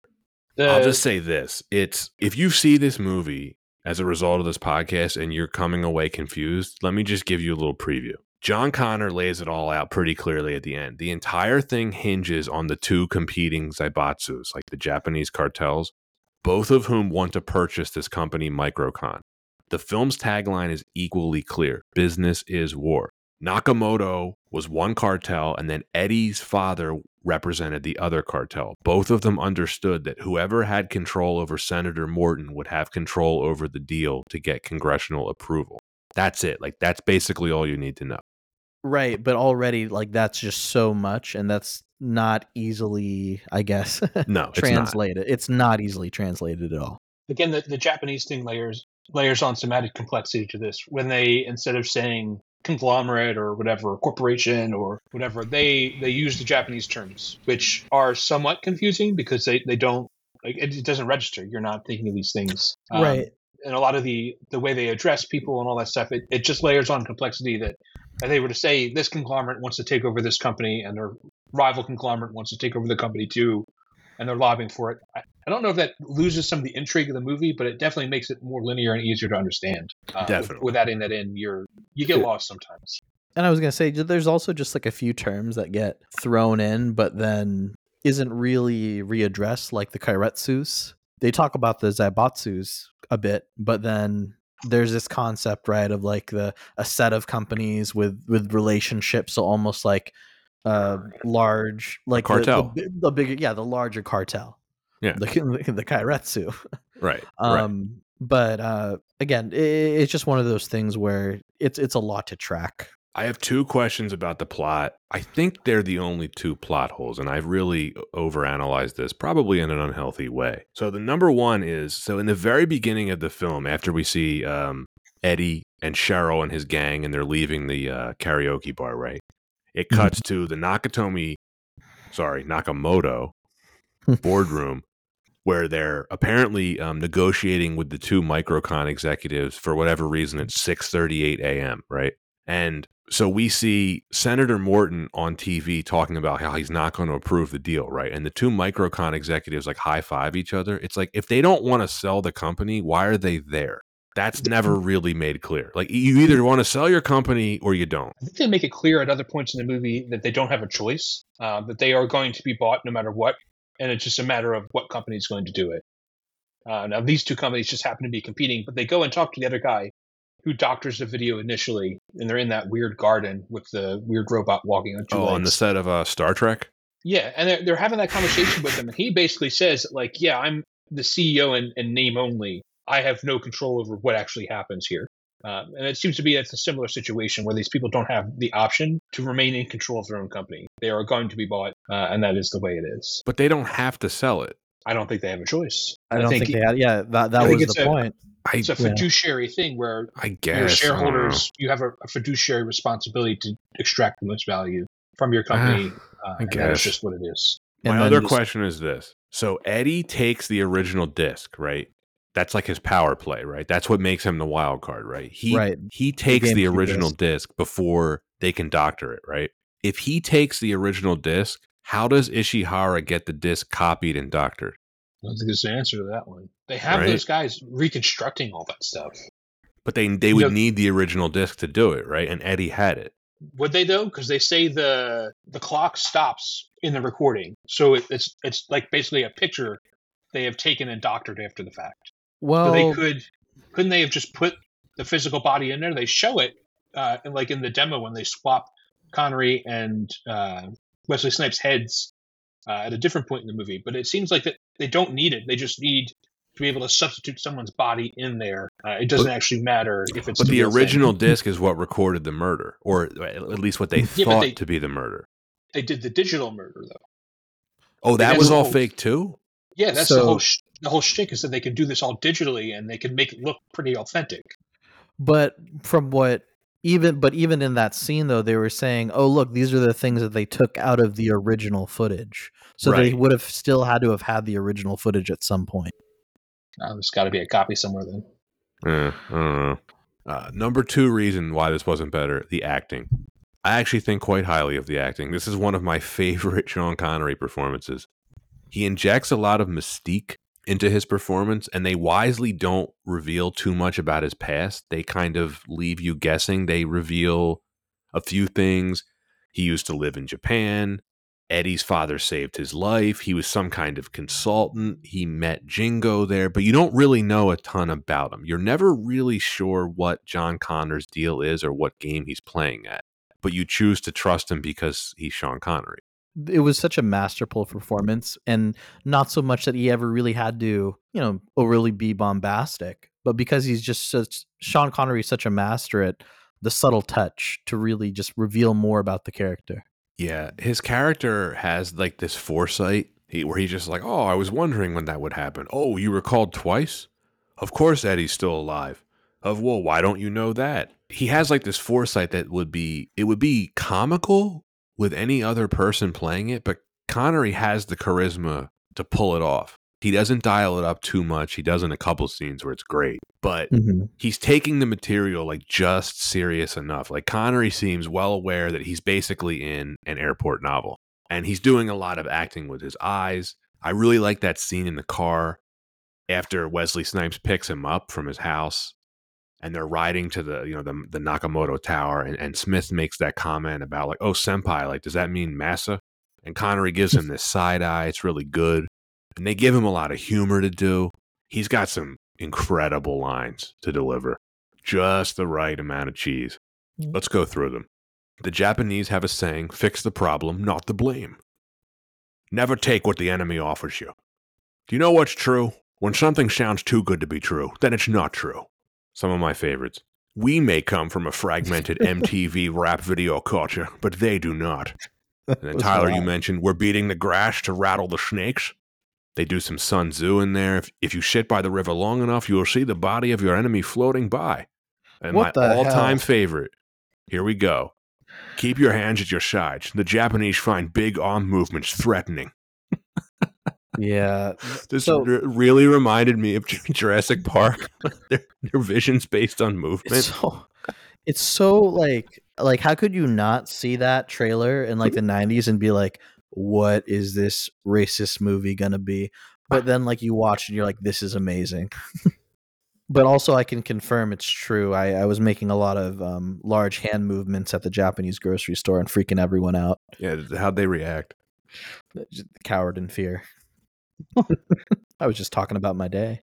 The, I'll just say this: it's if you see this movie as a result of this podcast and you're coming away confused, let me just give you a little preview. John Connor lays it all out pretty clearly at the end. The entire thing hinges on the two competing Zaibatsus, like the Japanese cartels, both of whom want to purchase this company, Microcon. The film's tagline is equally clear business is war. Nakamoto was one cartel, and then Eddie's father represented the other cartel. Both of them understood that whoever had control over Senator Morton would have control over the deal to get congressional approval. That's it. Like, that's basically all you need to know. Right, but already like that's just so much and that's not easily, I guess, No, it's not. translated. It's not easily translated at all. again, the, the Japanese thing layers layers on some added complexity to this. When they instead of saying conglomerate or whatever, corporation or whatever, they they use the Japanese terms, which are somewhat confusing because they they don't like it, it doesn't register. You're not thinking of these things, Um, right. and a lot of the the way they address people and all that stuff, it, it just layers on complexity that if they were to say this conglomerate wants to take over this company and their rival conglomerate wants to take over the company too, and they're lobbying for it. I, I don't know if that loses some of the intrigue of the movie, but it definitely makes it more linear and easier to understand. Uh, with- Definitely. with adding that in, you're you get lost sometimes. And I was gonna say, there's also just like a few terms that get thrown in, but then isn't really readdressed, like the Keiretsus. They talk about the Zaibatsus a bit, but then there's this concept, right, of like the a set of companies with with relationships, so almost like uh large, like the- cartel. the, the, bigger, yeah, the larger cartel, Yeah. the the Keiretsu. Right. right. Um, but uh, again, i it's just one of those things where it's it's a lot to track. I have two questions about the plot. I think they're the only two plot holes, and I've really overanalyzed this, probably in an unhealthy way. So the number one is so in the very beginning of the film, after we see um, Eddie and Cheryl and his gang, and they're leaving the uh, karaoke bar, right? It Mhm. cuts to the Nakatomi, sorry, Nakamoto boardroom where they're apparently um, negotiating with the two microcon executives for whatever reason at 6:38 a.m. right and so we see Senator Morton on TV talking about how he's not going to approve the deal, right? And the two microcon executives like high five each other. It's like if they don't want to sell the company, why are they there? That's never really made clear. Like you either want to sell your company or you don't. I think they make it clear at other points in the movie that they don't have a choice, uh, that they are going to be bought no matter what, and it's just a matter of what company is going to do it. Uh, now, these two companies just happen to be competing, but they go and talk to the other guy who doctors the video initially, and they're in that weird garden with the weird robot walking on two Oh, legs. on the set of uh, Star Trek. Yeah, and they're, they're having that conversation with him, and he basically says, like, yeah, I'm the CEO and, in name only. I have no control over what actually happens here. Um, and it seems to be it's a similar situation where these people don't have the option to remain in control of their own company. They are going to be bought, uh, and that is the way it is. But they don't have to sell it. I don't think they have a choice. I don't think, they had. Yeah, that that was the a- point. I, It's a Yeah. fiduciary thing where I your guess I shareholders, you have a, a fiduciary responsibility to extract the most value from your company. uh, and that guess. is just what it is. My then other just- question is this. So Eddie takes the original disc, right? That's like his power play, right? That's what makes him the wild card, right? He Right. he takes the GameCube original disc. disc before they can doctor it, right? if he takes the original disc, how does Ishihara get the disc copied and doctored? I don't think there's an answer to that one. They have Right. those guys reconstructing all that stuff. But they they would No. need the original disc to do it, right? And Eddie had it. Would they though? Because they say the the clock stops in the recording, so it, it's it's like basically a picture they have taken and doctored after the fact. Well, So they could couldn't they have just put the physical body in there? They show it, uh, and like in the demo when they swap Connery and uh, Wesley Snipes' heads uh, at a different point in the movie. But it seems like that they don't need it. They just need to be able to substitute someone's body in there. Uh, it doesn't actually matter if it's But the real original disc is what recorded the murder, or at least what they Yeah, thought they- to be the murder. They did the digital murder though. Oh, that was all whole- fake too. Yeah, that's So- the whole sh- the whole shtick is that they can do this all digitally and they can make it look pretty authentic. but from what even but even in that scene though, they were saying, "Oh, look, these are the things that they took out of the original footage." So they would have still had to have had the original footage at some point. Uh, there's got to be a copy somewhere then. Eh, I don't know. Uh, number two reason why this wasn't better: the acting. I actually think quite highly of the acting. This is one of my favorite Sean Connery performances. He injects a lot of mystique into his performance, and they wisely don't reveal too much about his past. They kind of leave you guessing. They reveal a few things. He used to live in Japan. Eddie's father saved his life. He was some kind of consultant. He met Jingo there, but you don't really know a ton about him. You're never really sure what John Connor's deal is or what game he's playing at, but you choose to trust him because he's Sean Connery. It was such a masterful performance, and not so much that he ever really had to, you know, overly be bombastic, but because he's just such Sean Connery is such a master at the subtle touch to really just reveal more about the character. Yeah, his character has like this foresight he, where he's just like, "Oh, I was wondering when that would happen. Oh, you were called twice? Of course Eddie's still alive. Of well, why don't you know that?" He has like this foresight that would be it would be comical with any other person playing it, but Connery has the charisma to pull it off. He doesn't dial it up too much. He does in a couple scenes where it's great, but mm-hmm. he's taking the material like just serious enough. Like Connery seems well aware that he's basically in an airport novel and he's doing a lot of acting with his eyes. I really like that scene in the car after Wesley Snipes picks him up from his house and they're riding to the, you know, the, the Nakamoto Tower and, and Smith makes that comment about like, oh, senpai, like, does that mean massa? And Connery gives him this side eye. It's really good. And they give him a lot of humor to do. He's got some incredible lines to deliver. Just the right amount of cheese. Mm. Let's go through them. The Japanese have a saying fix the problem, not the blame. Never take what the enemy offers you. Do you know what's true? When something sounds too good to be true, then it's not true. Some of my favorites. We may come from a fragmented MTV rap video culture, but they do not. And then Tyler, you mentioned we're beating the grass to rattle the snakes. They do some Sun Tzu in there. If, if you sit by the river long enough, you will see the body of your enemy floating by. And What my the all-time hell? favorite. Here we go. Keep your hands at your sides. The Japanese find big arm movements threatening. Yeah, This So- r- really reminded me of Jurassic Park. their, their vision's based on movement. it's so it's so like like how could you not see that trailer in like the 90s and be like what is this racist movie gonna be but then like you watch and you're like this is amazing but also i can confirm it's true i, I was making a lot of um, large hand movements at the japanese grocery store and freaking everyone out Yeah, how'd they react? Just coward in fear i was just talking about my day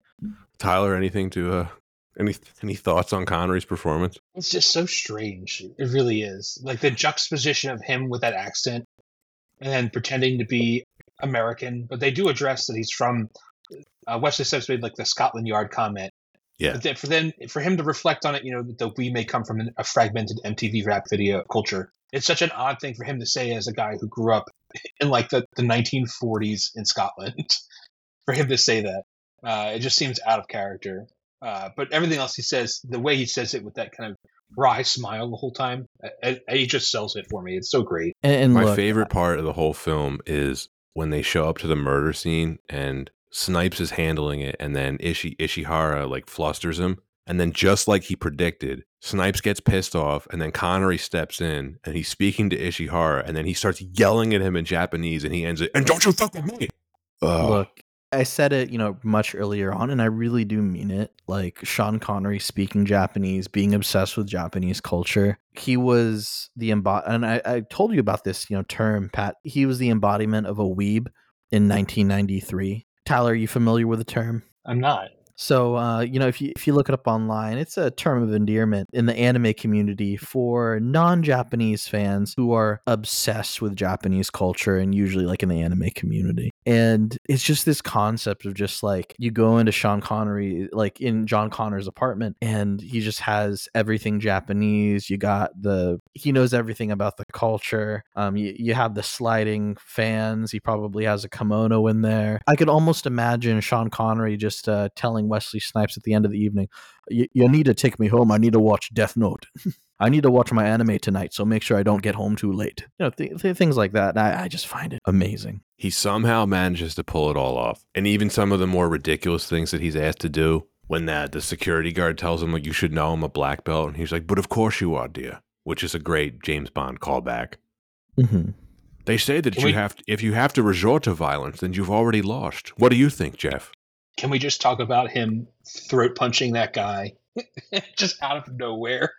Tyler, anything to uh, any any thoughts on Connery's performance? It's just so strange. It really is. Like the juxtaposition of him with that accent and then pretending to be American, but they do address that he's from uh, Wesley Snipes made like the Scotland Yard comment. Yeah. But then for them, for him to reflect on it, you know, that we may come from an, a fragmented MTV rap video culture. It's such an odd thing for him to say as a guy who grew up in like the, the 1940s in Scotland. for him to say that, uh, it just seems out of character. Uh, but everything else he says, the way he says it with that kind of wry smile the whole time, uh, uh, he just sells it for me. It's so great. and, and My look, favorite part of the whole film is when they show up to the murder scene and Snipes is handling it, and then Ishi Ishihara like flusters him, And then, just like he predicted, Snipes gets pissed off, and then Connery steps in and he's speaking to Ishihara, and then he starts yelling at him in Japanese, and he ends it, and don't you fuck with me. Ugh. Look, I said it, you know, much earlier on, and I really do mean it. Like Sean Connery speaking Japanese, being obsessed with Japanese culture. He was the embod, and I, I told you about this, you know, term, Pat. He was the embodiment of a weeb in 1993. Tyler, are you familiar with the term? I'm not. So, uh, you know, if you if you look it up online, it's a term of endearment in the anime community for non-Japanese fans who are obsessed with Japanese culture, and usually like in the anime community. And it's just this concept of just like you go into Sean Connery, like in John Connor's apartment, and he just has everything Japanese. You got the he knows everything about the culture. Um, you, you have the sliding fans. He probably has a kimono in there. I could almost imagine Sean Connery just uh, telling Wesley Snipes at the end of the evening, "You you need to take me home. I need to watch Death Note." I need to watch my anime tonight, so make sure I don't get home too late. You know, th- th- things like that. I, I just find it amazing. he somehow manages to pull it all off. And even some of the more ridiculous things that he's asked to do, when that the security guard tells him like you should know I'm a black belt, and he's like, "But of course you are, dear," which is a great James Bond callback. Mm-hmm. They say that Can you we- have if you have to resort to violence, then you've already lost. What do you think, Jeff? Can we just talk about him throat punching that guy just out of nowhere?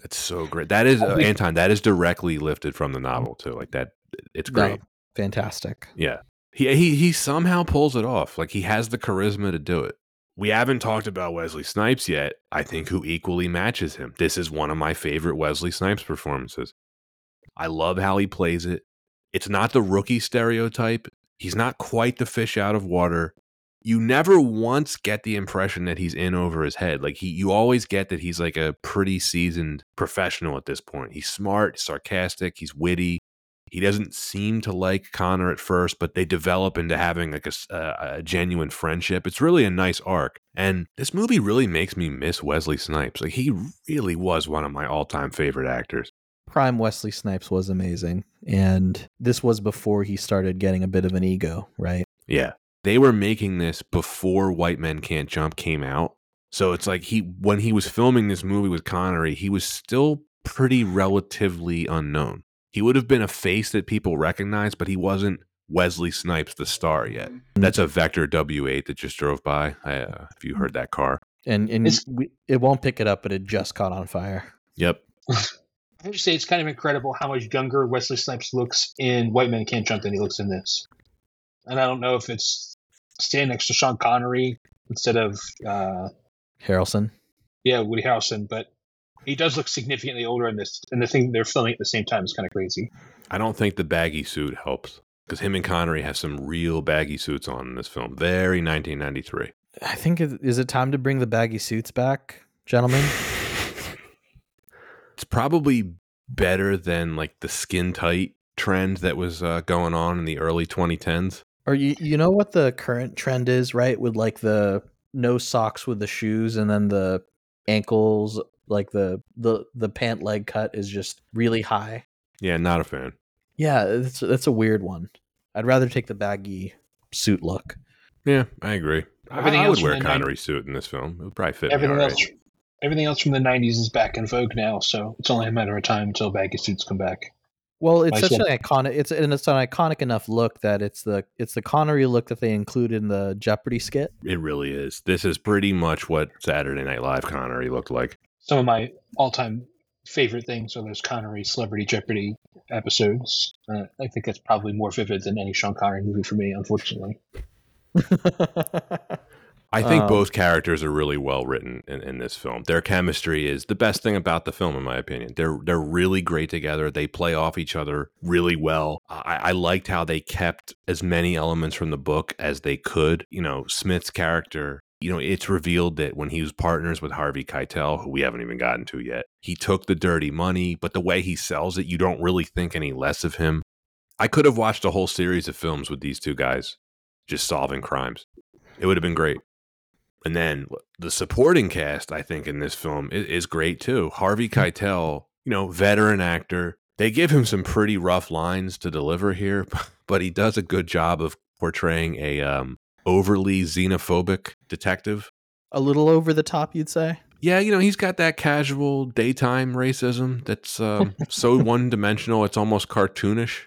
That's so great. That is uh, Anton. That is directly lifted from the novel too. Like that, it's great. Fantastic. Yeah. He he he somehow pulls it off. Like he has the charisma to do it. We haven't talked about Wesley Snipes yet. I think who equally matches him. This is one of my favorite Wesley Snipes performances. I love how he plays it. It's not the rookie stereotype. He's not quite the fish out of water. You never once get the impression that he's in over his head. Like he you always get that he's like a pretty seasoned professional at this point. He's smart, sarcastic, he's witty. He doesn't seem to like Connor at first, but they develop into having like a genuine friendship. It's really a nice arc. And this movie really makes me miss Wesley Snipes. Like he really was one of my all-time favorite actors. Prime Wesley Snipes was amazing. And this was before he started getting a bit of an ego, right? Yeah. They were making this before White Men Can't Jump came out. So it's like he when he was filming this movie with Connery, he was still pretty relatively unknown. He would have been a face that people recognized, but he wasn't Wesley Snipes the star yet. That's a Vector W8 that just drove by. I, uh, if you heard that car. And and we, it won't pick it up, but it just caught on fire. Yep. I would just say it's kind of incredible how much younger Wesley Snipes looks in White Men Can't Jump than he looks in this. And I don't know if it's standing next to Sean Connery instead of, uh, Harrelson. yeah, Woody Harrelson, but he does look significantly older in this. And the thing they're filming at the same time is kind of crazy. I don't think the baggy suit helps because him and Connery have some real baggy suits on in this film. Very 1993. I think it, is it time to bring the baggy suits back, gentlemen? It's probably better than like the skin tight trend that was uh, going on in the early 2010s. Or you you know what the current trend is, right? With like the no socks with the shoes and then the ankles like the the the pant leg cut is just really high. Yeah, not a fan. Yeah, that's that's a weird one. I'd rather take the baggy suit look. Yeah, I agree. I, Everything I else would wear a from the Connery suit in this film. It would probably fit Everything me all else, right. everything else from the '90s is back in vogue now, so it's only a matter of time until baggy suits come back. Well, it's such an iconic it's and it's an iconic enough look that it's the it's the Connery look that they include in the Jeopardy skit. It really is. This is pretty much what Saturday Night Live Connery looked like. Some of my all-time favorite things are those Connery Celebrity Jeopardy episodes. Uh, I think that's probably more vivid than any Sean Connery movie for me, unfortunately. I think Um, both characters are really well written in, in this film. Their chemistry is the best thing about the film, in my opinion. They're they're really great together. They play off each other really well. I, I liked how they kept as many elements from the book as they could. You know, Smith's character. You know, it's revealed that when he was partners with Harvey Keitel, who we haven't even gotten to yet, he took the dirty money, but the way he sells it, you don't really think any less of him. I could have watched a whole series of films with these two guys just solving crimes. It would have been great. And then the supporting cast, I think, in this film is, is great too. Harvey Keitel, you know, veteran actor. They give him some pretty rough lines to deliver here, but he does a good job of portraying a um, overly xenophobic detective. a little over the top, you'd say. Yeah, you know, he's got that casual daytime racism that's um, so one dimensional, it's almost cartoonish.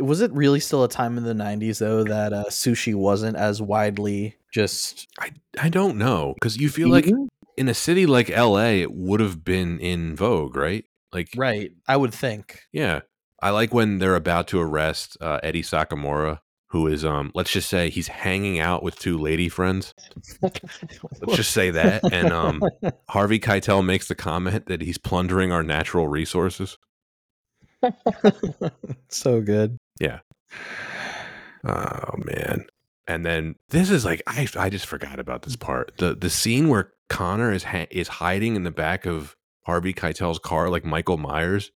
Was it really still a time in the 90s, though, that uh, sushi wasn't as widely just. I, I don't know because you feel like in a city like LA, it would have been in vogue, right? Like, Right. I would think. yeah. I like when they're about to arrest uh, Eddie Sakamura, who is, um, let's just say he's hanging out with two lady friends. Let's just say that. And um, Harvey Keitel makes the comment that he's plundering our natural resources. so good. Oh man. And then this is like I I just forgot about this part. The the scene where Connor is ha- is hiding in the back of Harvey Keitel's car like Michael Myers.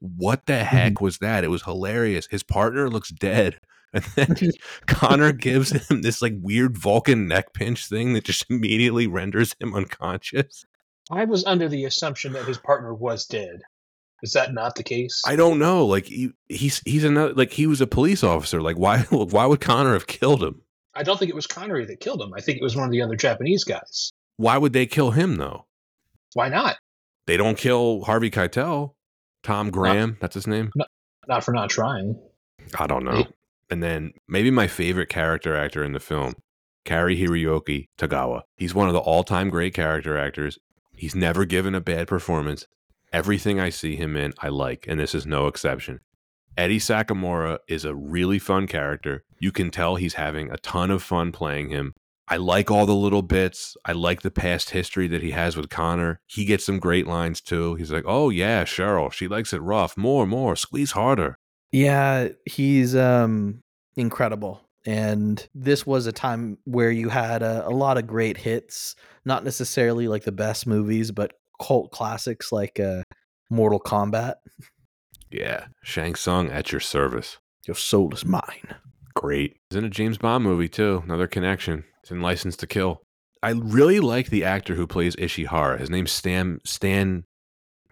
What the heck mm-hmm. was that? It was hilarious. His partner looks dead. And then Connor gives him this like weird Vulcan neck pinch thing that just immediately renders him unconscious. I was under the assumption that his partner was dead. Is that not the case? I don't know. Like he, he's he's another like he was a police officer. Like why why would Connor have killed him? I don't think it was Connery that killed him. I think it was one of the other Japanese guys. Why would they kill him though? Why not? They don't kill Harvey Keitel. Tom Graham, that's his name. Not for not trying. I don't know. And then maybe my favorite character actor in the film, Cary-Hiroyuki Tagawa. He's one of the all-time great character actors. He's never given a bad performance. Everything I see him in, I like, and this is no exception. Eddie Sakamura is a really fun character. You can tell he's having a ton of fun playing him. I like all the little bits. I like the past history that he has with Connor. He gets some great lines too. He's like, "Oh yeah, Cheryl, she likes it rough. More, more, squeeze harder." Yeah, he's um incredible. And this was a time where you had a, a lot of great hits, not necessarily like the best movies, but cult classics like uh, Mortal Kombat. Yeah, Shang Tsung at your service. Your soul is mine. Great. He's in a James Bond movie too. Another connection. It's in License to Kill. I really like the actor who plays Ishihara. His name's Stan Stan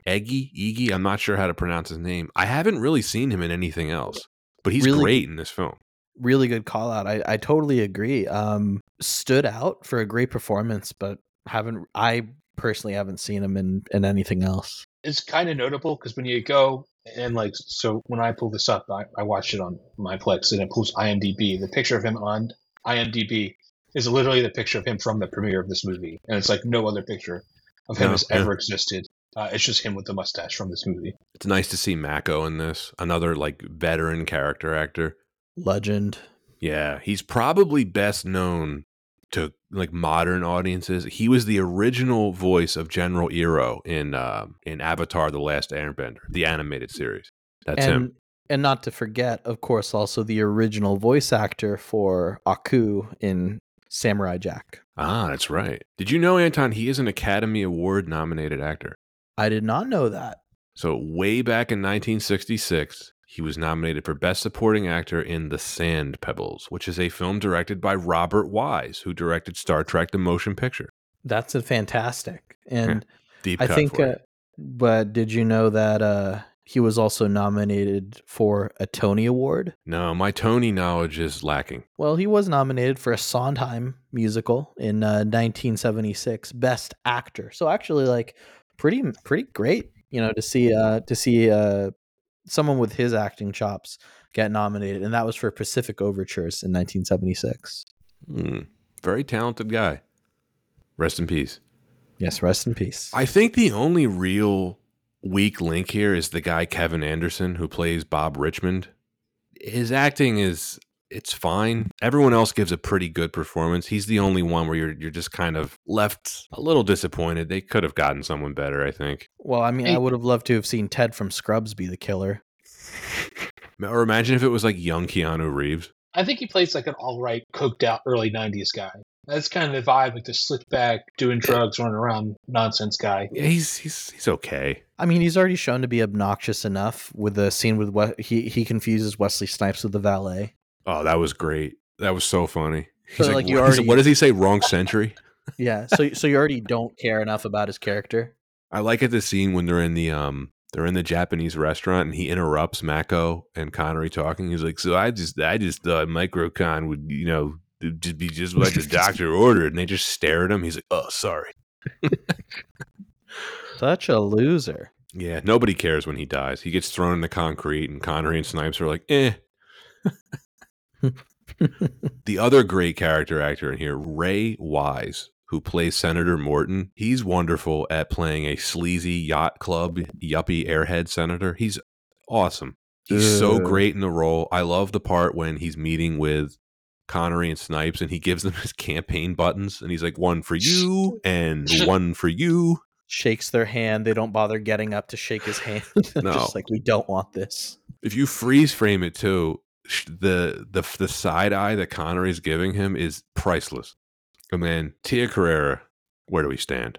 Eggy. Iggy. I'm not sure how to pronounce his name. I haven't really seen him in anything else, but he's Really? great in this film. Really good call out. I, I totally agree. Um, stood out for a great performance, but haven't I personally haven't seen him in, in anything else. It's kind of notable because when you go and like, so when I pull this up, I, I watched it on my Plex and it pulls IMDb. The picture of him on IMDb is literally the picture of him from the premiere of this movie, and it's like no other picture of him Yeah, has yeah. ever existed. Uh, it's just him with the mustache from this movie. It's nice to see Mako in this. Another like veteran character actor. Legend. Yeah, he's probably best known to like modern audiences. He was the original voice of General Iroh in uh, in Avatar: The Last Airbender, the animated series. That's and him. and not to forget, of course, also the original voice actor for Aku in Samurai Jack. Ah, that's right. Did you know, Anton? He is an Academy Award nominated actor. I did not know that. So way back in 1966, he was nominated for Best Supporting Actor in The Sand Pebbles, which is a film directed by Robert Wise, who directed Star Trek: The Motion Picture. That's a fantastic. And Deep I think uh, but did you know that uh he was also nominated for a Tony Award? no, my Tony knowledge is lacking. Well, he was nominated for a Sondheim musical in uh, 1976, Best Actor. So actually, like, pretty pretty great, you know, to see uh to see uh someone with his acting chops get nominated, and that was for Pacific Overtures in 1976. Hmm. Very talented guy. Rest in peace. Yes, rest in peace. I think the only real weak link here is the guy Kevin Anderson who plays Bob Richmond. His acting is it's fine. Everyone else gives a pretty good performance. He's the only one where you're you're just kind of left a little disappointed. They could have gotten someone better, I think. well, I mean, I would have loved to have seen Ted from Scrubs be the killer. Or imagine if it was like young Keanu Reeves. I think he plays like an all right, coked out early '90s guy. That's kind of the vibe, like the slick back, doing drugs, running around, nonsense guy. Yeah, he's he's he's okay. I mean, he's already shown to be obnoxious enough with the scene with what he he confuses Wesley Snipes with the valet. Oh, that was great. That was so funny. He's So, like, like, what, already- what does he say? Wrong century. Yeah, so so you already don't care enough about his character. I like at the scene when they're in the um they're in the Japanese restaurant and he interrupts Mako and Connery talking. He's like, "So I just I just thought Microcon would you know just be just like the doctor ordered," and they just stare at him. He's like, "Oh, sorry." Such a loser. Yeah, nobody cares when he dies. He gets thrown in the concrete, and Connery and Snipes are like, eh. the other great character actor in here, Ray Wise, who plays Senator Morton, he's wonderful at playing a sleazy yacht club yuppie airhead senator. He's awesome. He's so great in the role. I love the part when he's meeting with Connery and Snipes and he gives them his campaign buttons and he's like, one for you and one for you. Shakes their hand. They don't bother getting up to shake his hand. No. Just like we don't want this. If you freeze frame it too, the the the side eye that Connery's giving him is priceless. And then Tia Carrere, where do we stand?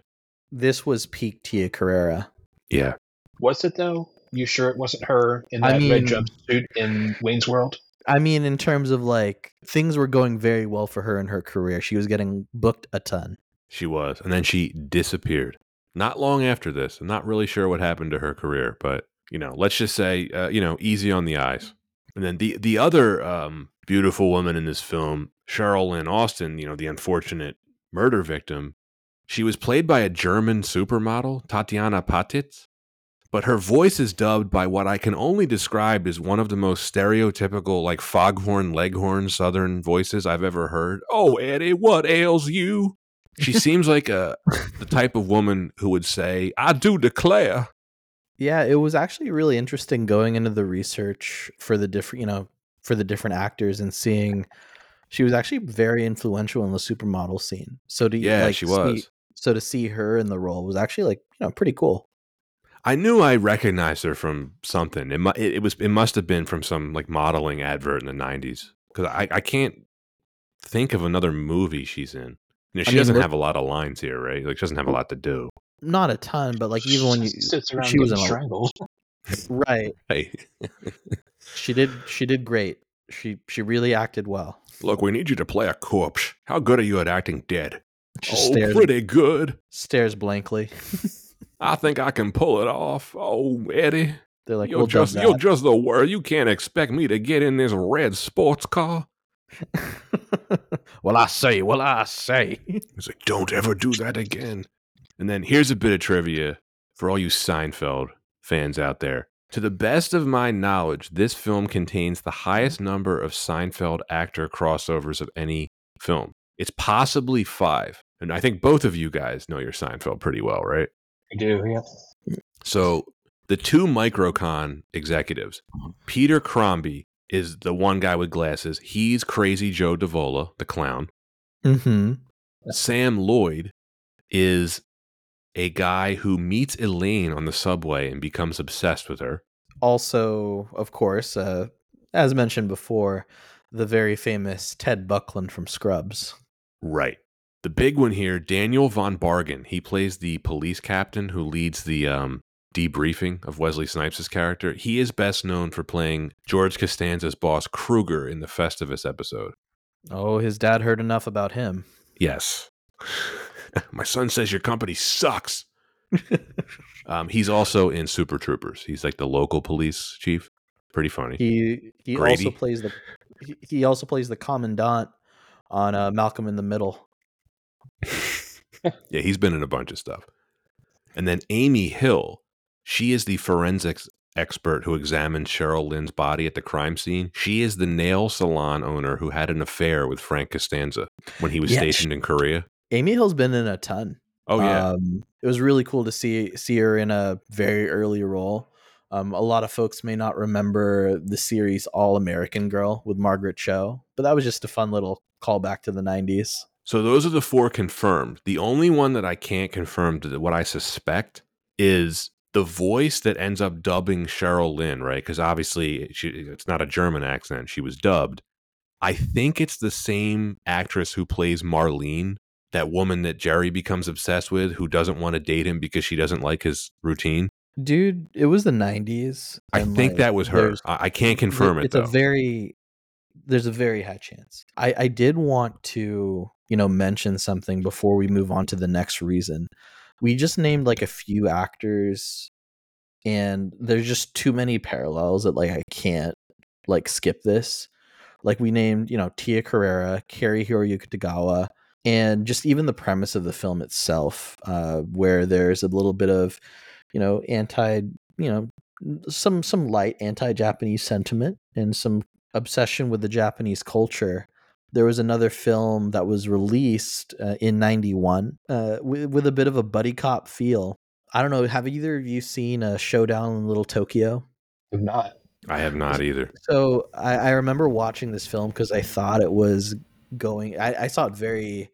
This was peak Tia Carrere. Yeah, Was it though? You sure it wasn't her in I that red jumpsuit in Wayne's World? I mean, in terms of like things were going very well for her in her career. She was getting booked a ton. she was, and then she disappeared. Not long after this, I'm not really sure what happened to her career, but you know, let's just say, uh, you know, easy on the eyes. And then the the other um, beautiful woman in this film, Cheryl Lynn Austin, you know, the unfortunate murder victim, she was played by a German supermodel, Tatiana Patitz, but her voice is dubbed by what I can only describe as one of the most stereotypical, like foghorn leghorn Southern voices I've ever heard. Oh, Eddie, what ails you? She seems like a the type of woman who would say, "I do declare." Yeah, it was actually really interesting going into the research for the different, you know, for the different actors and seeing she was actually very influential in the supermodel scene. So to Yeah, like, she see- was. so to see her in the role was actually like you know pretty cool. I knew I recognized her from something. It, mu- it, was it must have been from some like modeling advert in the '90s because I, I can't think of another movie she's in. You know, I she mean, doesn't look- have a lot of lines here, right? Like she doesn't have a mm. lot to do. Not a ton, but like even when you sits around she was in a- strangled. right, Hey, she did she did great. She she really acted well. look, we need you to play a corpse. How good are you at acting dead? She oh, stares pretty good. stares blankly. I think I can pull it off. Oh, Eddie, They're like, you're we'll just dub you're just the word. You can't expect me to get in this red sports car. well, I say, well, I say. He's like, don't ever do that again. And then here's a bit of trivia for all you Seinfeld fans out there. To the best of my knowledge, this film contains the highest number of Seinfeld actor crossovers of any film. It's possibly five. And I think both of you guys know your Seinfeld pretty well, right? I do, yeah. So the two Microcon executives, Peter Crombie is the one guy with glasses. He's crazy Joe Davola, the clown. Mm-hmm. Sam Lloyd is a guy who meets Elaine on the subway and becomes obsessed with her. Also, of course, uh, as mentioned before, the very famous Ted Buckland from Scrubs. Right. The big one here, Daniel Von Bargen. He plays the police captain who leads the um, debriefing of Wesley Snipes' character. He is best known for playing George Costanza's boss Kruger in the Festivus episode. Oh, his dad heard enough about him. Yes. My son says your company sucks. um, he's also in Super Troopers. He's like the local police chief. Pretty funny. He he Grady? also plays the he, he also plays the commandant on uh, Malcolm in the Middle. yeah, he's been in a bunch of stuff. And then Amy Hill, she is the forensics expert who examined Cheryl Lynn's body at the crime scene. She is the nail salon owner who had an affair with Frank Costanza when he was Yeah, stationed in Korea. Amy Hill's been in a ton. Oh yeah. Um, it was really cool to see see her in a very early role. Um, a lot of folks may not remember the series All American Girl with Margaret Cho, but that was just a fun little callback to the '90s. So those are the four confirmed. The only one that I can't confirm, to what I suspect, is the voice that ends up dubbing Cheryl Lynn, right? Because obviously she, it's not a German accent; she was dubbed. I think it's the same actress who plays Marlene, that woman that Jerry becomes obsessed with, who doesn't want to date him because she doesn't like his routine. Dude, it was the '90s. I think like, that was her. I, I can't confirm it it's though. a very there's a very high chance. I I did want to you know mention something before we move on to the next reason. We just named like a few actors, and there's just too many parallels that like I can't like skip this. Like we named you know Tia Carrere, Cary Hiroyuki Tagawa, and just even the premise of the film itself, uh, where there's a little bit of, you know, anti, you know, some some light anti-Japanese sentiment and some obsession with the Japanese culture. There was another film that was released uh, in '91 uh, with, with a bit of a buddy cop feel. I don't know. Have either of you seen a Showdown in Little Tokyo? If not, I have not either. So I, I remember watching this film because I thought it was going. I, I saw it very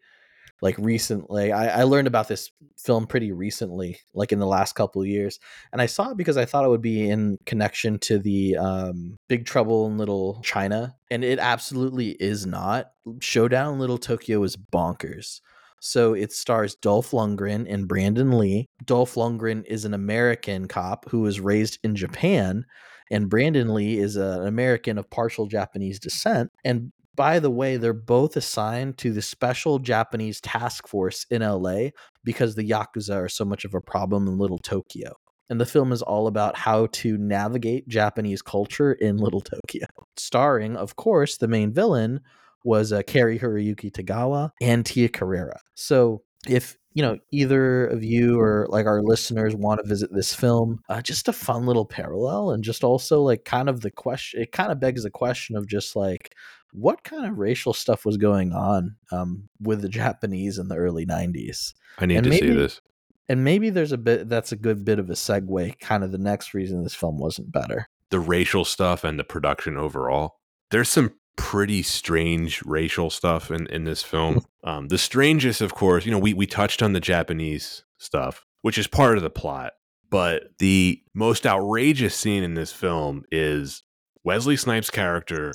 like recently. I, I learned about this film pretty recently, like in the last couple years, and I saw it because I thought it would be in connection to the um, Big Trouble in Little China, and it absolutely is not. Showdown in Little Tokyo is bonkers. So it stars Dolph Lundgren and Brandon Lee. Dolph Lundgren is an American cop who was raised in Japan, and Brandon Lee is an American of partial Japanese descent. And by the way, they're both assigned to the special Japanese task force in LA because the Yakuza are so much of a problem in Little Tokyo. And the film is all about how to navigate Japanese culture in Little Tokyo. Starring, of course, the main villain was uh, Cary Hiroyuki Tagawa and Tia Carrere. So if you know either of you or like our listeners want to visit this film, uh, just a fun little parallel, and just also like kind of the question. It kind of begs the question of just like what kind of racial stuff was going on um, with the Japanese in the early '90s. I need And to see this. And maybe there's a bit that's a good bit of a segue. Kind of the next reason this film wasn't better. The racial stuff and the production overall. There's some pretty strange racial stuff in, in this film. Um, the strangest, of course, you know, we, we touched on the Japanese stuff, which is part of the plot. But the most outrageous scene in this film is Wesley Snipes' character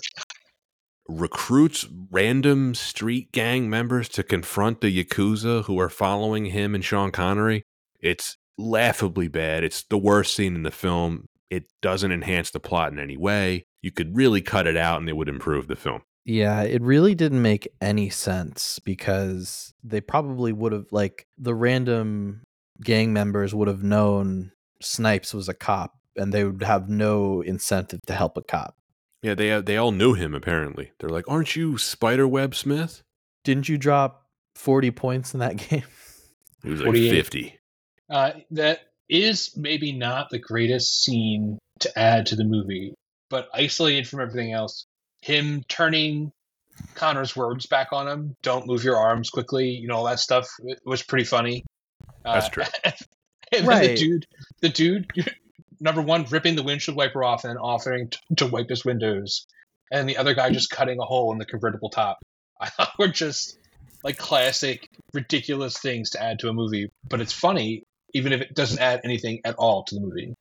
recruits random street gang members to confront the Yakuza who are following him and Sean Connery. It's laughably bad. It's the worst scene in the film. It doesn't enhance the plot in any way. You could really cut it out and it would improve the film. Yeah, it really didn't make any sense because they probably would have like the random gang members would have known Snipes was a cop and they would have no incentive to help a cop. Yeah, they they all knew him apparently. They're like, "Aren't you Spiderweb Smith?" Didn't you drop 40 points in that game? He was like 50. uh, that is maybe not the greatest scene to add to the movie, but isolated from everything else, him turning Connor's words back on him, "Don't move your arms quickly," you know all that stuff it was pretty funny. Uh, That's true. and then the Right. dude, the dude, number one, ripping the windshield wiper off and offering t- to wipe his windows, and the other guy just cutting a hole in the convertible top. I thought were just like classic, ridiculous things to add to a movie, but it's funny even if it doesn't add anything at all to the movie.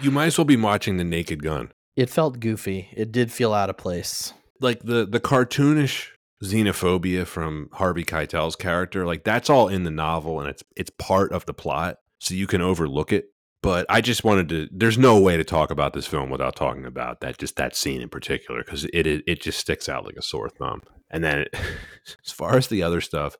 You might as well be watching The Naked Gun. It felt goofy. It did feel out of place. Like the the cartoonish xenophobia from Harvey Keitel's character, like that's all in the novel and it's it's part of the plot, so you can overlook it. But I just wanted to. There's no way to talk about this film without talking about that, just that scene in particular, because it, it it just sticks out like a sore thumb. And then, as far as the other stuff,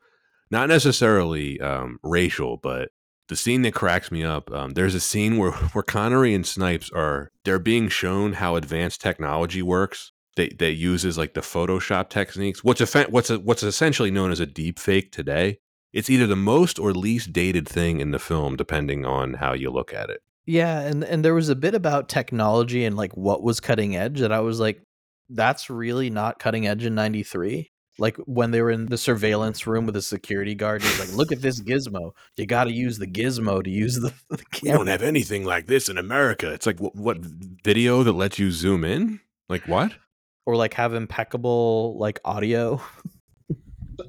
not necessarily um, racial, but the scene that cracks me up. Um, there's a scene where where Connery and Snipes are they're being shown how advanced technology works. That uses like the Photoshop techniques. What's what's a, what's essentially known as a deep fake today. It's either the most or least dated thing in the film, depending on how you look at it. Yeah, and and there was a bit about technology and like what was cutting edge that I was like that's really not cutting edge in 93. Like when they were in the surveillance room with the security guard, he's like, "Look at this gizmo. You got to use the gizmo to use the, the We don't have anything like this in America. It's like what, what video that lets you zoom in? Like what? or like have impeccable like audio.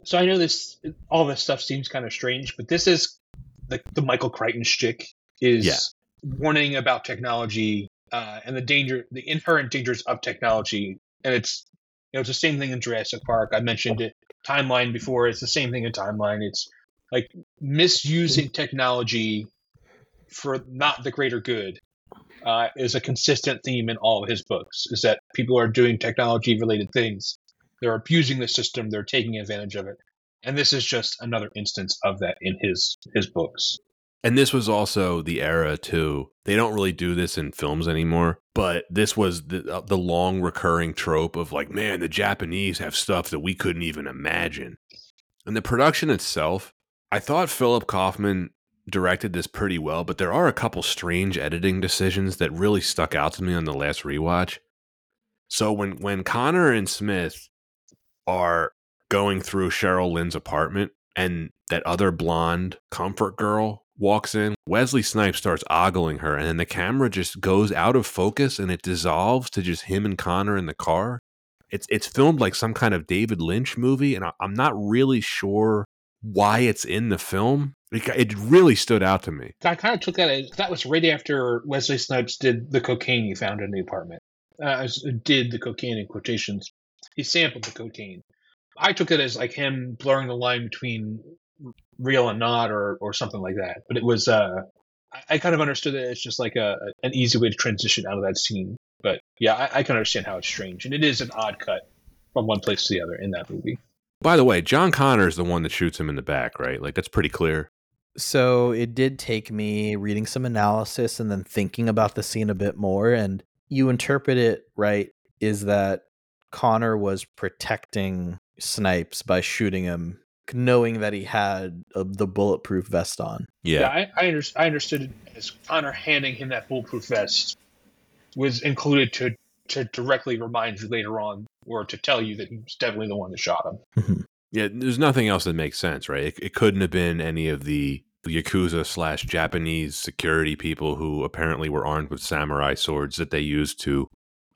So I know this, all this stuff seems kind of strange, but this is the, the Michael Crichton shtick is Yeah. warning about technology uh, and the danger, the inherent dangers of technology. And it's, you know, it's the same thing in Jurassic Park. I mentioned it timeline before. It's the same thing in timeline. It's like misusing technology for not the greater good uh, is a consistent theme in all of his books. Is that people are doing technology related things they're abusing the system they're taking advantage of it and this is just another instance of that in his his books And this was also the era too. They don't really do this in films anymore, but this was the uh, the long recurring trope of like, man, the Japanese have stuff that we couldn't even imagine. And the production itself, I thought Philip Kaufman directed this pretty well, but there are a couple strange editing decisions that really stuck out to me on the last rewatch. So when when Connor and Smith are going through Cheryl Lynn's apartment and that other blonde comfort girl walks in, Wesley Snipes starts ogling her, and then the camera just goes out of focus and it dissolves to just him and Connor in the car. It's it's filmed like some kind of David Lynch movie, and I, I'm not really sure why it's in the film. It, it really stood out to me. I kind of took that as that was right after Wesley Snipes did the cocaine he found in the apartment. Uh, did the cocaine in quotations. He sampled the cocaine. I took it as like him blurring the line between real and not, or or something like that. But it was, uh, I, I kind of understood it as just like a an easy way to transition out of that scene. But yeah, I, I can understand how it's strange, and it is an odd cut from one place to the other in that movie. By the way, John Connor is the one that shoots him in the back, right? Like that's pretty clear. So it did take me reading some analysis and then thinking about the scene a bit more. And you interpret it right is that Connor was protecting Snipes by shooting him, knowing that he had uh, the bulletproof vest on. Yeah, Yeah, I, I, under, I understood it as Connor handing him that bulletproof vest was included to to directly remind you later on, or to tell you that he was definitely the one that shot him. yeah. There's nothing else that makes sense, right? It, it couldn't have been any of the the yakuza slash Japanese security people who apparently were armed with samurai swords that they used to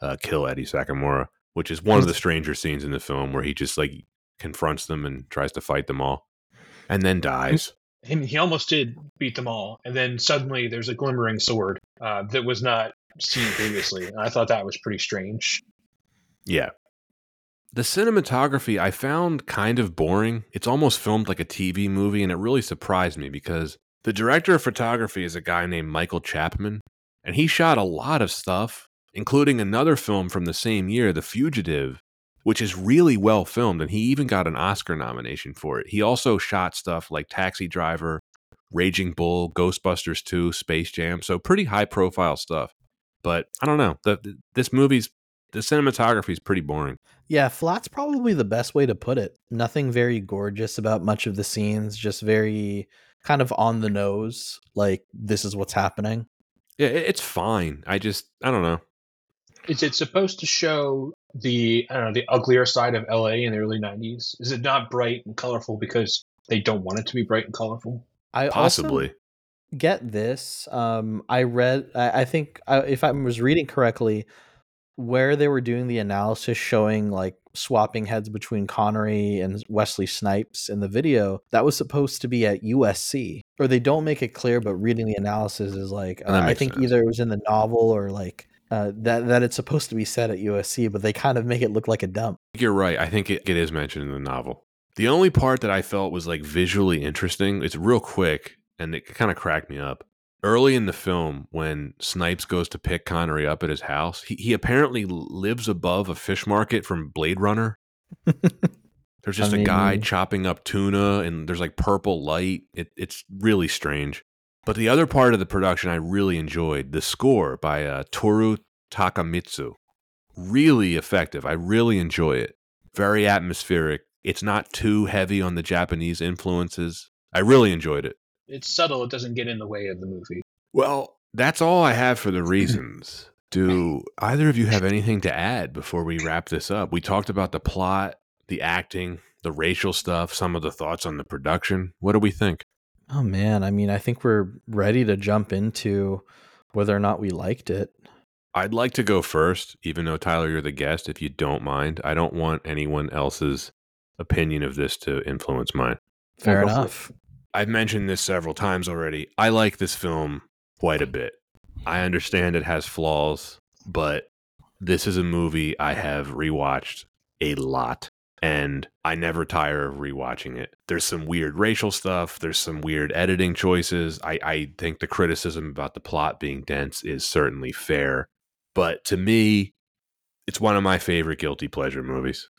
uh, kill Eddie Sakamura, which is one of the stranger scenes in the film where he just like confronts them and tries to fight them all, and then dies. Him, he almost did beat them all, and then suddenly there's a glimmering sword uh, that was not seen previously. And I thought that was pretty strange. Yeah. The cinematography I found kind of boring. It's almost filmed like a TV movie, and it really surprised me because the director of photography is a guy named Michael Chapman, and he shot a lot of stuff, including another film from the same year, The Fugitive, which is really well filmed, and he even got an Oscar nomination for it. He also shot stuff like Taxi Driver, Raging Bull, Ghostbusters 2, Space Jam, so pretty high profile stuff. But I don't know. The, this movie's the cinematography is pretty boring. Yeah, flat's probably the best way to put it. Nothing very gorgeous about much of the scenes, just very kind of on the nose, like this is what's happening. Yeah, it's fine. I just I don't know. Is it supposed to show the I don't know the uglier side of LA in the early '90s? Is it not bright and colorful because they don't want it to be bright and colorful? I Possibly. get this. Um, I read. I, I think I, if I was reading correctly, where they were doing the analysis showing like swapping heads between Connery and Wesley Snipes in the video, that was supposed to be at USC. Or they don't make it clear, but reading the analysis is like uh, I think sense. either it was in the novel or like uh, that that it's supposed to be set at USC, but they kind of make it look like a dump. You're right. I think it, it is mentioned in the novel. The only part that I felt was like visually interesting, it's real quick and it kind of cracked me up. Early in the film, when Snipes goes to pick Connery up at his house, he, he apparently lives above a fish market from Blade Runner. There's just a guy chopping up tuna and there's like purple light. It, it's really strange. But the other part of the production I really enjoyed the score by uh, Toru Takemitsu. Really effective. I really enjoy it. Very atmospheric. It's not too heavy on the Japanese influences. I really enjoyed it. It's subtle; it doesn't get in the way of the movie. Well, that's all I have for the reasons. Do either of you have anything to add before we wrap this up? We talked about the plot, the acting, the racial stuff, some of the thoughts on the production. What do we think? Oh man, I mean, I think we're ready to jump into whether or not we liked it. I'd like to go first, even though Tyler, you're the guest, if you don't mind. I don't want anyone else's opinion of this to influence mine. Fair go for it. enough. I've mentioned this several times already. I like this film quite a bit. I understand it has flaws, but this is a movie I have rewatched a lot and I never tire of rewatching it. There's some weird racial stuff, there's some weird editing choices. I, I think the criticism about the plot being dense is certainly fair. But to me, it's one of my favorite guilty pleasure movies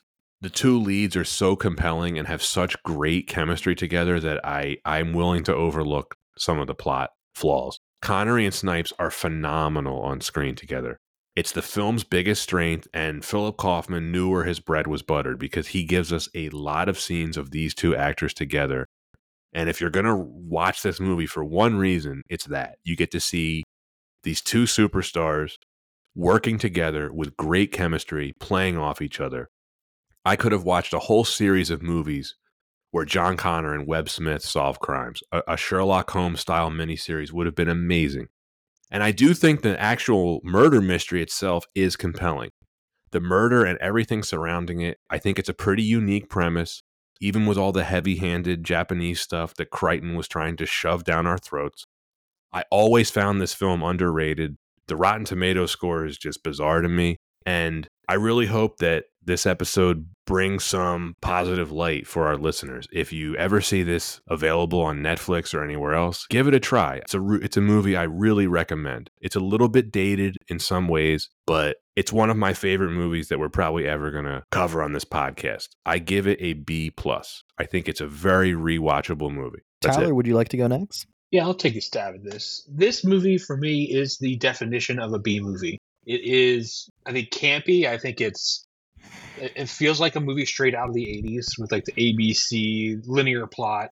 the two leads are so compelling and have such great chemistry together that I I'm willing to overlook some of the plot flaws. Connery and Snipes are phenomenal on screen together. It's the film's biggest strength, and Philip Kaufman knew where his bread was buttered because he gives us a lot of scenes of these two actors together. And if you're going to watch this movie for one reason, it's that you get to see these two superstars working together with great chemistry, playing off each other. I could have watched a whole series of movies where John Connor and Web Smith solve crimes. A, a Sherlock Holmes style miniseries would have been amazing. And I do think the actual murder mystery itself is compelling. The murder and everything surrounding it, I think it's a pretty unique premise, even with all the heavy handed Japanese stuff that Crichton was trying to shove down our throats. I always found this film underrated. The Rotten Tomato score is just bizarre to me. And I really hope that this episode brings some positive light for our listeners. If you ever see this available on Netflix or anywhere else, give it a try. It's a it's a movie I really recommend. It's a little bit dated in some ways, but it's one of my favorite movies that we're probably ever going to cover on this podcast. I give it a B plus. I think it's a very rewatchable movie. That's Tyler, it. would you like to go next? Yeah, I'll take a stab at this. This movie for me is the definition of a B movie. It is, I think, campy. I think it's, it feels like a movie straight out of the 80s with like the ABC linear plot.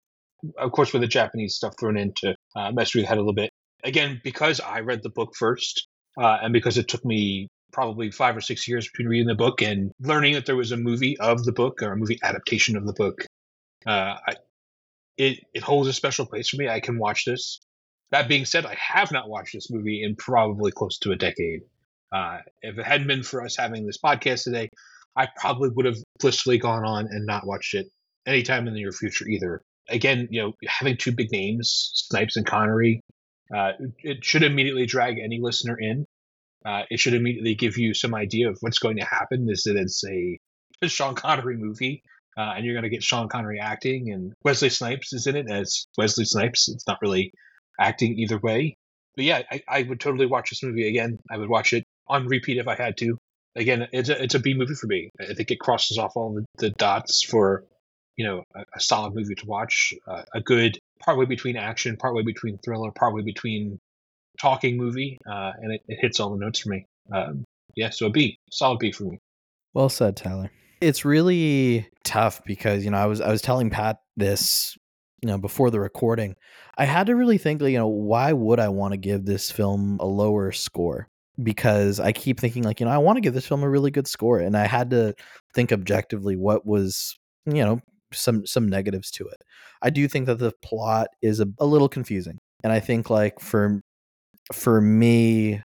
Of course, with the Japanese stuff thrown in to uh, mess with your head a little bit. Again, because I read the book first, uh, and because it took me probably five or six years between reading the book and learning that there was a movie of the book or a movie adaptation of the book, uh, I, it it holds a special place for me. I can watch this. That being said, I have not watched this movie in probably close to a decade. Uh, if it hadn't been for us having this podcast today, I probably would have blissfully gone on and not watched it anytime in the near future either. Again, you know, having two big names, Snipes and Connery, uh, it should immediately drag any listener in. Uh, it should immediately give you some idea of what's going to happen. Is that it's a, Sean Connery movie, uh, and you're going to get Sean Connery acting, and Wesley Snipes is in it as Wesley Snipes. It's not really acting either way, but yeah, I, I would totally watch this movie again. I would watch it on repeat if I had to. Again, it's a it's a B movie for me. I think it crosses off all the, the dots for you know a, a solid movie to watch, uh, a good partway between action, partway between thriller, partway between talking movie, uh, and it, it, hits all the notes for me. Um, yeah, so a B, solid B for me. Well said, Tyler. It's really tough because you know I was I was telling Pat this you know before the recording. I had to really think, you know, why would I want to give this film a lower score? Because I keep thinking, like, you know, I want to give this film a really good score, and I had to think objectively what was, you know, some some negatives to it. I do think that the plot is a, a little confusing, and I think like for for me,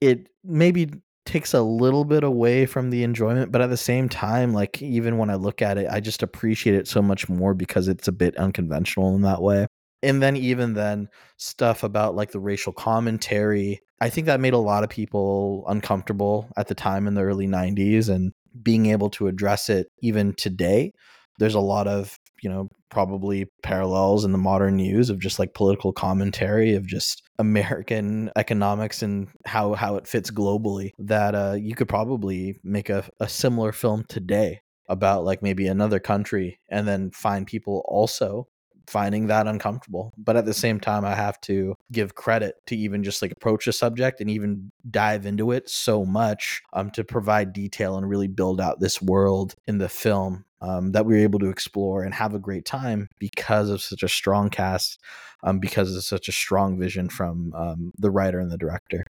it maybe takes a little bit away from the enjoyment, but at the same time, like even when I look at it, I just appreciate it so much more because it's a bit unconventional in that way. And then even then, stuff about like the racial commentary, I think that made a lot of people uncomfortable at the time in the early 90s and being able to address it even today. There's a lot of you know probably parallels in the modern news of just like political commentary of just American economics and how how it fits globally that uh, you could probably make a, a similar film today about like maybe another country and then find people also finding that uncomfortable. But at the same time, I have to give credit to even just like approach a subject and even dive into it so much um, to provide detail and really build out this world in the film um, that we were able to explore and have a great time because of such a strong cast, um, because of such a strong vision from um, the writer and the director.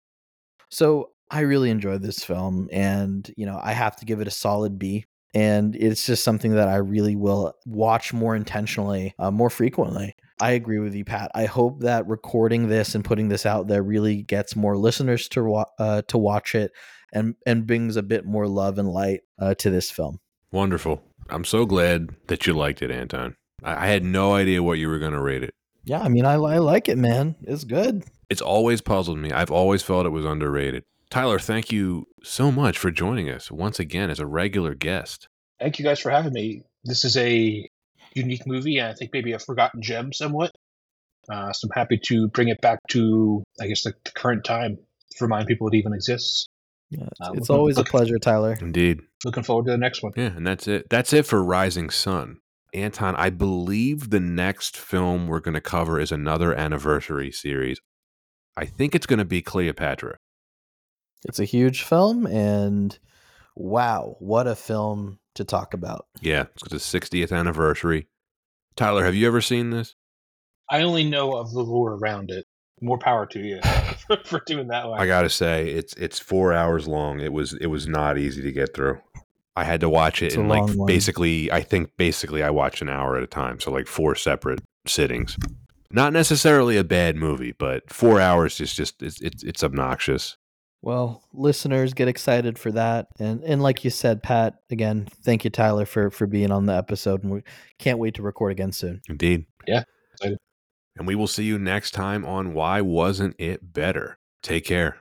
So I really enjoyed this film, and you know I have to give it a solid B and it's just something that I really will watch more intentionally, uh, more frequently. I agree with you, Pat. I hope that recording this and putting this out there really gets more listeners to wa- uh, to watch it, and and brings a bit more love and light uh, to this film. Wonderful. I'm so glad that you liked it, Anton. I, I had no idea what you were going to rate it. Yeah, I mean, I, I like it, man. It's good. It's always puzzled me. I've always felt it was underrated. Tyler, thank you so much for joining us once again as a regular guest. Thank you guys for having me. This is a unique movie, and I think maybe a forgotten gem somewhat. Uh, so I'm happy to bring it back to, I guess, the, the current time to remind people it even exists. Yeah, it's, uh, it's always a pleasure, Tyler. Indeed. Looking forward to the next one. Yeah, and that's it. That's it for Rising Sun. Anton, I believe the next film we're going to cover is another anniversary series. I think it's going to be Cleopatra. It's a huge film, and wow, what a film to talk about. Yeah, it's the 60th anniversary. Tyler, have you ever seen this? I only know of the lore around it. More power to you for, for doing that one. I gotta say, it's it's four hours long. It was it was not easy to get through. I had to watch it It's in like one. basically. I think basically I watched an hour at a time, so like four separate sittings. Not necessarily a bad movie, but four hours is just it's it's, it's obnoxious. Well, listeners, get excited for that, and and like you said, Pat, again, thank you, Tyler, for for being on the episode, and we can't wait to record again soon. Indeed. Yeah, excited. And we will see you next time on Why Wasn't It Better? Take care.